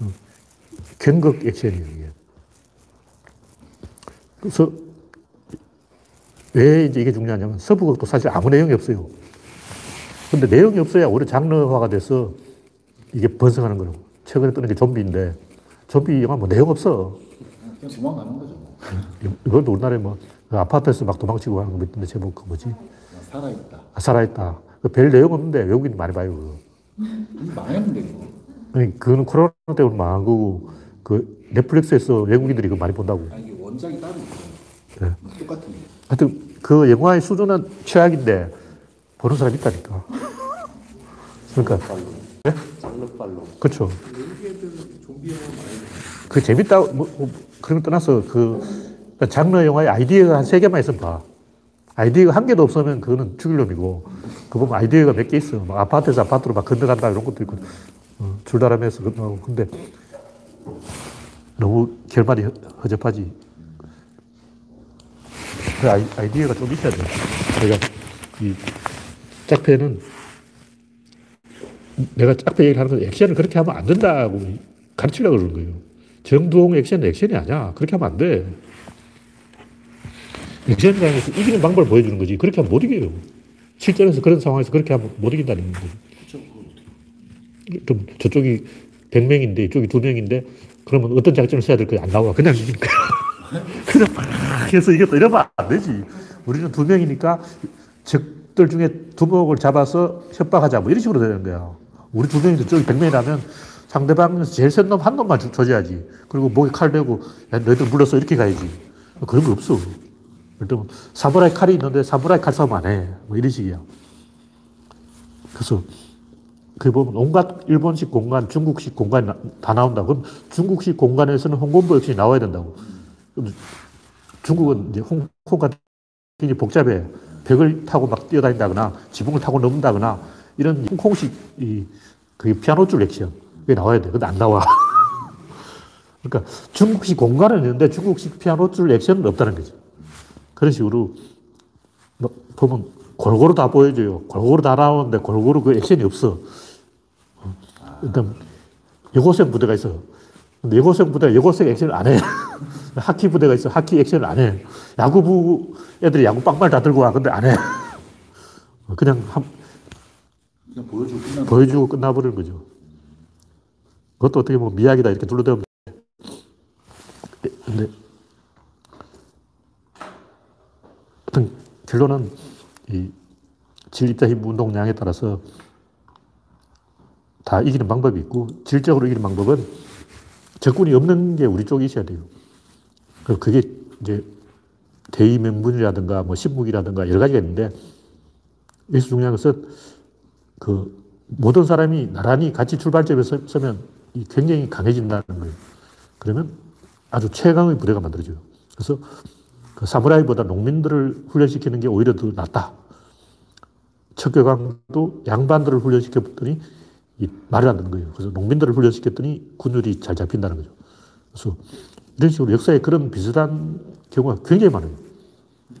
어, 경극 액션이에요 이게. 그래서 왜 이제 이게 중요하냐면 서부극도 사실 아무 내용이 없어요. 근데 내용이 없어야 오히려 장르화가 돼서 이게 번성하는 거라고. 최근에 뜨는 게 좀비인데, 좀비 영화 뭐 내용 없어.
그냥 도망가는 거죠. 뭐.
이것도 우리나라에 뭐, 그 아파트에서 막 도망치고 하는 거 있던데, 제목 그 뭐지?
그냥 살아있다.
아, 살아있다. 그별 내용 없는데 외국인이 많이 봐요, 그거.
망했는데 그거.
아니, 그거는 코로나 때문에 망한 거고, 그 넷플릭스에서 외국인들이 그거 많이 본다고.
아 이게 원작이 따로 있어요.
네.
똑같은 게.
하여튼 그 영화의 수준은 최악인데, 보는 사람이 있다니까. *laughs* 그러니까,
장르빨로.
그렇죠. 그 재밌다, 뭐, 뭐 그런 거 떠나서 그 그러니까 장르 영화의 아이디어가 한 세 개만 있으면 봐. 아이디어가 한 개도 없으면 그거는 죽일 놈이고, 그 보면 아이디어가 몇 개 있어. 막 아파트에서 아파트로 막 건너간다 이런 것도 있고, 어, 줄다람에서 건너고. 근데 너무 결말이 허- 허접하지. 그 아이, 아이디어가 좀 있어야 돼. 그러니까 이 짝패는 내가 짝패 얘기를 하는 건 액션을 그렇게 하면 안 된다고 가르치려고 그러는 거예요. 정두홍 액션은 액션이 아니야. 그렇게 하면 안 돼. 액션이라는 이기는 방법을 보여주는 거지. 그렇게 하면 못 이겨요. 실전에서 그런 상황에서 그렇게 하면 못 이긴다는 거죠. 좀 저쪽이 100명인데 이쪽이 2명인데 그러면 어떤 작전을 써야 될 거야? 안 나와. 그냥 이기는 거야. *laughs* 그냥 막 해서 이겼다. 이러면 안 되지. 우리는 두 명이니까 적들 중에 두 명을 잡아서 협박하자. 뭐 이런 식으로 되는 거야. 우리 두 명인데 저기 100명이라면 상대방에서 제일 센 놈 한 놈만 조- 조져야지. 그리고 목에 칼 대고 야, 너희들 물러서 이렇게 가야지. 그런 거 없어. 일단 사무라이 칼이 있는데 사무라이 칼 싸움 안 해. 뭐 이런 식이야. 그래서 그 보면 온갖 일본식 공간, 중국식 공간 나- 다 나온다. 그럼 중국식 공간에서는 홍콩도 역시 나와야 된다고. 중국은 이제 홍콩 같은 게 복잡해. 벽을 타고 막 뛰어다닌다거나 지붕을 타고 넘는다거나 이런 홍콩식 이, 그 피아노 줄 액션. 그게 나와야 돼. 근데 안 나와. *laughs* 그러니까 중국식 공간은 있는데 중국식 피아노 줄 액션은 없다는 거죠. 그런 식으로 뭐 보면 골고루 다 보여줘요. 골고루 다 나오는데 골고루 그 액션이 없어. 어. 일단 여고생 부대가 있어. 근데 여고생 부대가 여고생 액션을 안 해. *laughs* 하키 부대가 있어. 하키 액션을 안 해. 야구부 애들이 야구 빵말 다 들고 와. 근데 안 해. 어, *laughs* 그냥 한,
그냥 보여주고
보여주고 끝나버리는 거죠. 그것도 어떻게 보면 미학이다 이렇게 둘러대면 돼. 근데 어떤 결론은 이 질입자 힘 운동량에 따라서 다 이기는 방법이 있고 질적으로 이기는 방법은 적군이 없는 게 우리 쪽에 있어야 돼요. 그게 이제 대의 명분이라든가 뭐 신무기라든가 여러 가지가 있는데 여기서 중요한 것은 그 모든 사람이 나란히 같이 출발점에 서- 서면 이 굉장히 강해진다는 거예요. 그러면 아주 최강의 부대가 만들어져요. 그래서 그 사무라이보다 농민들을 훈련시키는 게 오히려 더 낫다. 척교강도 양반들을 훈련시켰더니 이 말을 안 듣는 거예요. 그래서 농민들을 훈련시켰더니 군율이 잘 잡힌다는 거죠. 그래서 이런 식으로 역사에 그런 비슷한 경우가 굉장히 많아요.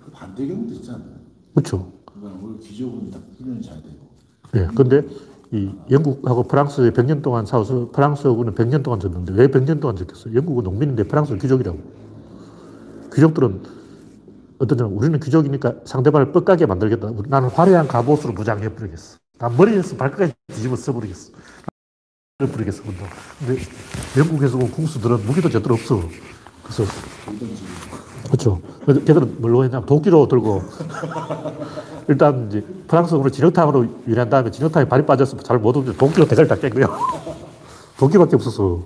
그 반대 경우도 있잖아요.
그렇죠.
그러니까 귀족은 딱 훈련이 잘 되고.
예, 근데 이 영국하고 프랑스에 100년 동안 싸워서 프랑스하고는 100년 동안 졌는데 왜 100년 동안 졌겠어요? 영국은 농민인데 프랑스는 귀족이라고. 귀족들은 어떤 사람 우리는 귀족이니까 상대방을 뻑가게 만들겠다. 나는 화려한 갑옷으로 무장해 버리겠어. 난 머리에서 발끝까지 뒤집어 써버리겠어. 버리겠어. 근데 영국에서 온 궁수들은 무기도 제대로 없어. 그래서 그렇죠. 걔들은 뭘로 했냐면 도끼로 들고 일단 이제 프랑스으로 진흙탕으로 유래한 다음에 진흙탕에 발이 빠져서 잘 못 움직여 도끼로 대가리 다깬 거야. 독일밖에 없었어.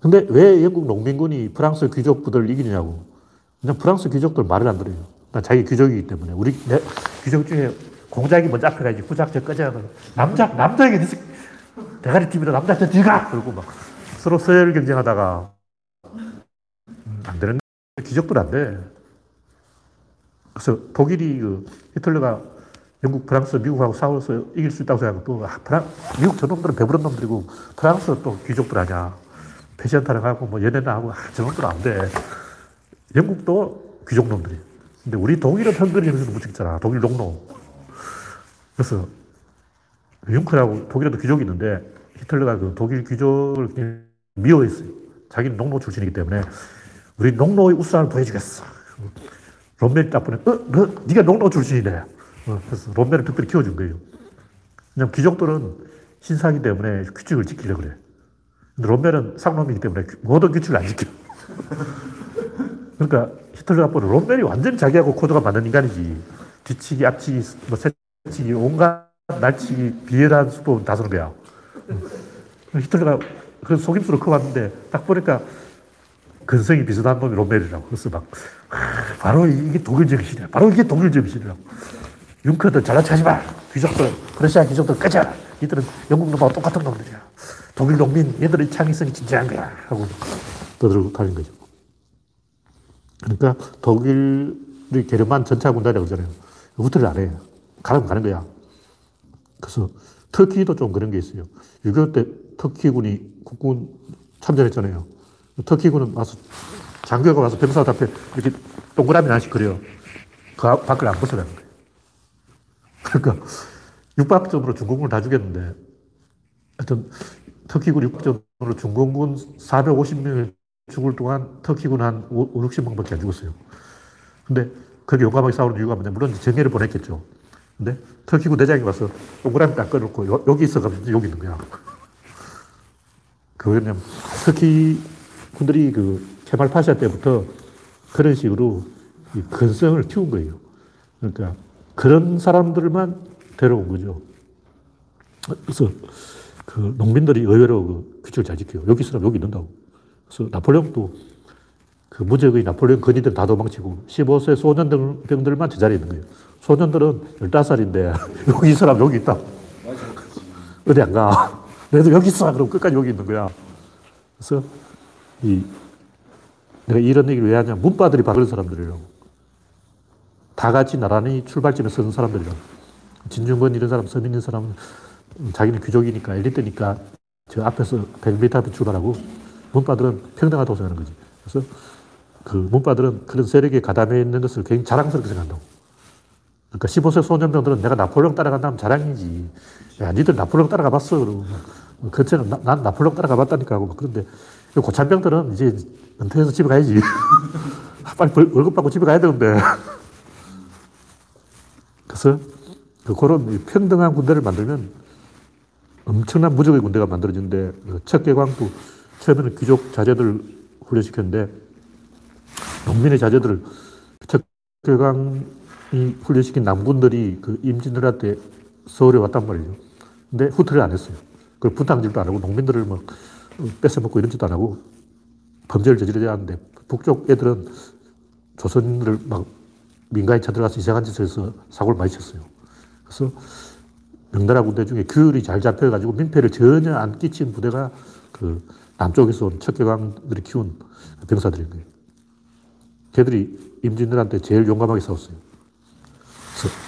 근데 왜 영국 농민군이 프랑스 귀족부들을 이기냐고. 그냥 프랑스 귀족들 말을 안 들어요. 난 자기 귀족이기 때문에. 우리 내, 귀족 중에 공작이 먼저 앞에 가야지. 후작 저 꺼져. 남자, 남자에게 니 새끼. 대가리 팀이다. 남자한테 니가! 그러고 막 서로 서열 경쟁하다가 음, 안 되는. 귀족들 안 돼. 그래서 독일이 그 히틀러가 영국, 프랑스, 미국하고 싸워서 이길 수 있다고 생각하고 아, 프랑, 미국 저놈들은 배부른 놈들이고 프랑스 또 귀족들 아니야. 패션 타령하고 뭐 연애나 하고 아, 저놈들은 안 돼. 영국도 귀족 놈들이. 근데 우리 독일은 편들이 여기서 못 찍잖아. 독일 농노. 그래서 융크라고 독일에도 귀족이 있는데 히틀러가 그 독일 귀족을 미워했어요. 자기는 농노 출신이기 때문에 우리 농노의 우상을 보여주겠어. 롬멜이 딱 보내, 어, 너, 네가 농노 출신이네. 어, 그래서 롬멜을 특별히 키워준 거예요. 왜냐면 귀족들은 신사기 때문에 규칙을 지키려고 그래. 근데 롬멜은 상놈이기 때문에 모든 규칙을 안 지켜. *laughs* 그러니까 히틀러 앞으로 롬멜이 완전히 자기하고 코드가 맞는 인간이지. 뒤치기, 앞치기, 뭐 새치기, 온갖 날치기, 비열한 수법은 다 쓰는 거야. 음. 히틀러가 그 속임수로 커왔는데 딱 보니까 근성이 비슷한 놈이 롬멜이라고. 그래서 막, 아, 바로 이게 독일 정신이야. 바로 이게 독일 정신이라고. 융커들 잘난 척 하지 마. 귀족들, 러시아 귀족들 꺼져. 이들은 영국 놈하고 똑같은 놈들이야. 독일 농민, 얘들의 창의성이 진지한 거야. 하고 떠들고 다닌 거죠. 그러니까 독일이 게르만 전차 군단이라고 그러잖아요. 후퇴를 안 해요. 가면 가는 거야. 그래서 터키도 좀 그런 게 있어요. 6.25 때 터키군이 국군 참전했잖아요. 터키군은 와서 장교가 와서 병사들 앞에 이렇게 동그라미 하나씩 그려요. 그 앞- 밖을 안 벗어나는 거예요. 그러니까 육박점으로 중공군을 다 죽였는데 하여튼 터키군 육박점으로 중공군 450명을 죽을 동안 터키군 한 5, 60명밖에 안 죽었어요. 근데 그렇게 용감하게 싸우는 이유가 뭐냐. 물론 정예를 보냈겠죠. 근데 터키군 대장이 와서 동그라미 딱 꺼놓고 요- 여기 있어가지고 여기 있는 거야. 그 왜냐면 터키 군들이 그 케말 파샤 때부터 그런 식으로 이 근성을 키운 거예요. 그러니까 그런 사람들만 데려온 거죠. 그래서 그 농민들이 의외로 그 규칙을 잘 지켜요. 여기 있으면 여기 있는다고. 그래서 나폴레옹도 그 무적의 나폴레옹 건이들 다 도망치고 15세 소년병들만 제자리에 있는 거예요. 소년들은 15살인데 *laughs* 여기 있으라면 여기 있다. 어디 안 가. *laughs* 너희들 여기 있어. 그럼 끝까지 여기 있는 거야. 그래서 이 내가 이런 얘기를 왜 하냐. 문바들이 바른 사람들이라고. 다 같이 나란히 출발점에 서는 사람들이라고. 진중권 이런 사람, 서민 이런 사람은 자기는 귀족이니까 엘리트니까 저 앞에서 100m 앞에 출발하고 문바들은 평등하다고 생각하는 거지. 그래서 그 문바들은 그런 세력에 가담해 있는 것을 굉장히 자랑스럽게 생각한다고. 그러니까 15세 소년병들은 내가 나폴레옹 따라간다면 자랑이지. 야, 니들 나폴레옹 따라가 봤어. 그러고. 그때는 나, 난 나폴레옹 따라가 봤다니까 하고 막 그런데 고참병들은 이제 은퇴해서 집에 가야지. *laughs* 빨리 벌- 월급 받고 집에 가야 되는데. *laughs* 그래서 그 그런 이 평등한 군대를 만들면 엄청난 무적의 군대가 만들어지는데 그 척개광도 처음에는 귀족 자제들 훈련시켰는데 농민의 자제들을 척개광이 훈련시킨 남군들이 그 임진왜란 서울에 왔단 말이죠. 근데 후퇴를 안 했어요. 그걸 분탕질도 안 하고 농민들을 막 뺏어먹고 이런 짓도 안 하고 범죄를 저지르지 않는데 북쪽 애들은 조선인들을 막 민간에 쳐들어가서 이상한 짓을 해서 사고를 많이 쳤어요. 그래서 명나라 군대 중에 규율이 잘 잡혀가지고 민폐를 전혀 안 끼친 부대가 그 남쪽에서 온 척개광들이 키운 병사들인 거예요. 걔들이 임진왜란 때 제일 용감하게 싸웠어요.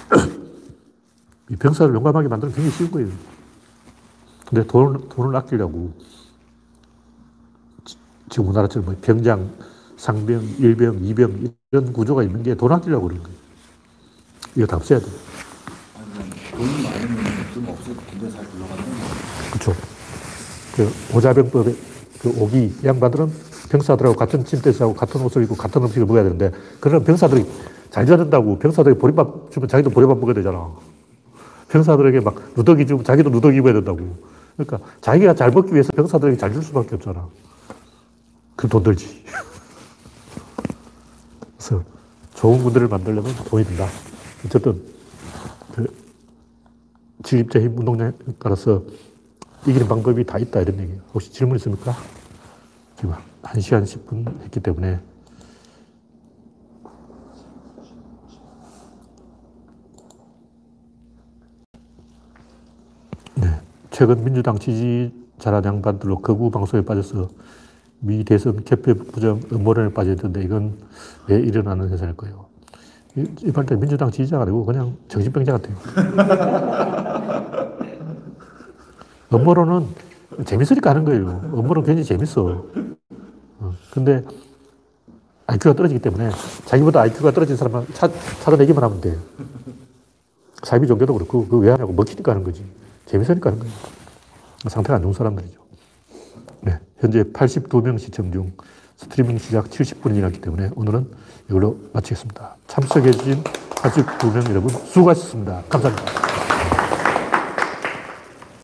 그래서 *clears throat* 이 병사를 용감하게 만드는 게 굉장히 쉬운 거예요. 근데 돈, 돈을 아끼려고 지- 지금 우리나라처럼 뭐 병장, 상병, 일병, 이병 이런 구조가 있는 게 돈 아끼려고 그러는 거예요. 이거 다 없애야.
아니, 돈이 많으면 좀 없어도 군대 잘 굴러가는 거
그렇죠. 그 오자병법의 그 오기 이 양반들은 병사들하고 같은 침대 자고 같은 옷을 입고 같은 음식을 먹어야 되는데 그런 병사들이 잘 자는다고 병사들에게 보리밥 주면 자기도 보리밥 먹어야 되잖아. 병사들에게 막 누더기 주면 자기도 누더기 입어야 된다고. 그러니까 자기가 잘 먹기 위해서 병사들에게 잘 줄 수밖에 없잖아. 그럼 돈 들지. *laughs* 그래서 좋은 군대를 만들려면 돈이 든다. 어쨌든 그 진입자 힘 운동장에 따라서 이기는 방법이 다 있다 이런 얘기예요. 혹시 질문 있습니까? 지금 1시간 10분 했기 때문에 네. 최근 민주당 지지자란 양반들로 거구 방송에 빠져서 미 대선 개표 부정 음모론에 빠졌는데 이건 왜 일어나는 현상일 거예요. 이- 일반적인 민주당 지지자가 아니고 그냥 정신병자 같아요. *laughs* 음모론은 재밌으니까 하는 거예요. 음모론 굉장히 재밌어. 어, 근데 IQ가 떨어지기 때문에 자기보다 IQ가 떨어진 사람만 찾, 찾아내기만 하면 돼. 사이비 종교도 그렇고, 그거 왜 하냐고 먹히니까 하는 거지. 재밌으니까 하는 거예요. 상태가 안 좋은 사람들이죠. 네. 현재 82명 시청 중 스트리밍 시작 70분이 지났기 때문에 오늘은 이걸로 마치겠습니다. 참석해주신 82명 여러분 수고하셨습니다. 감사합니다.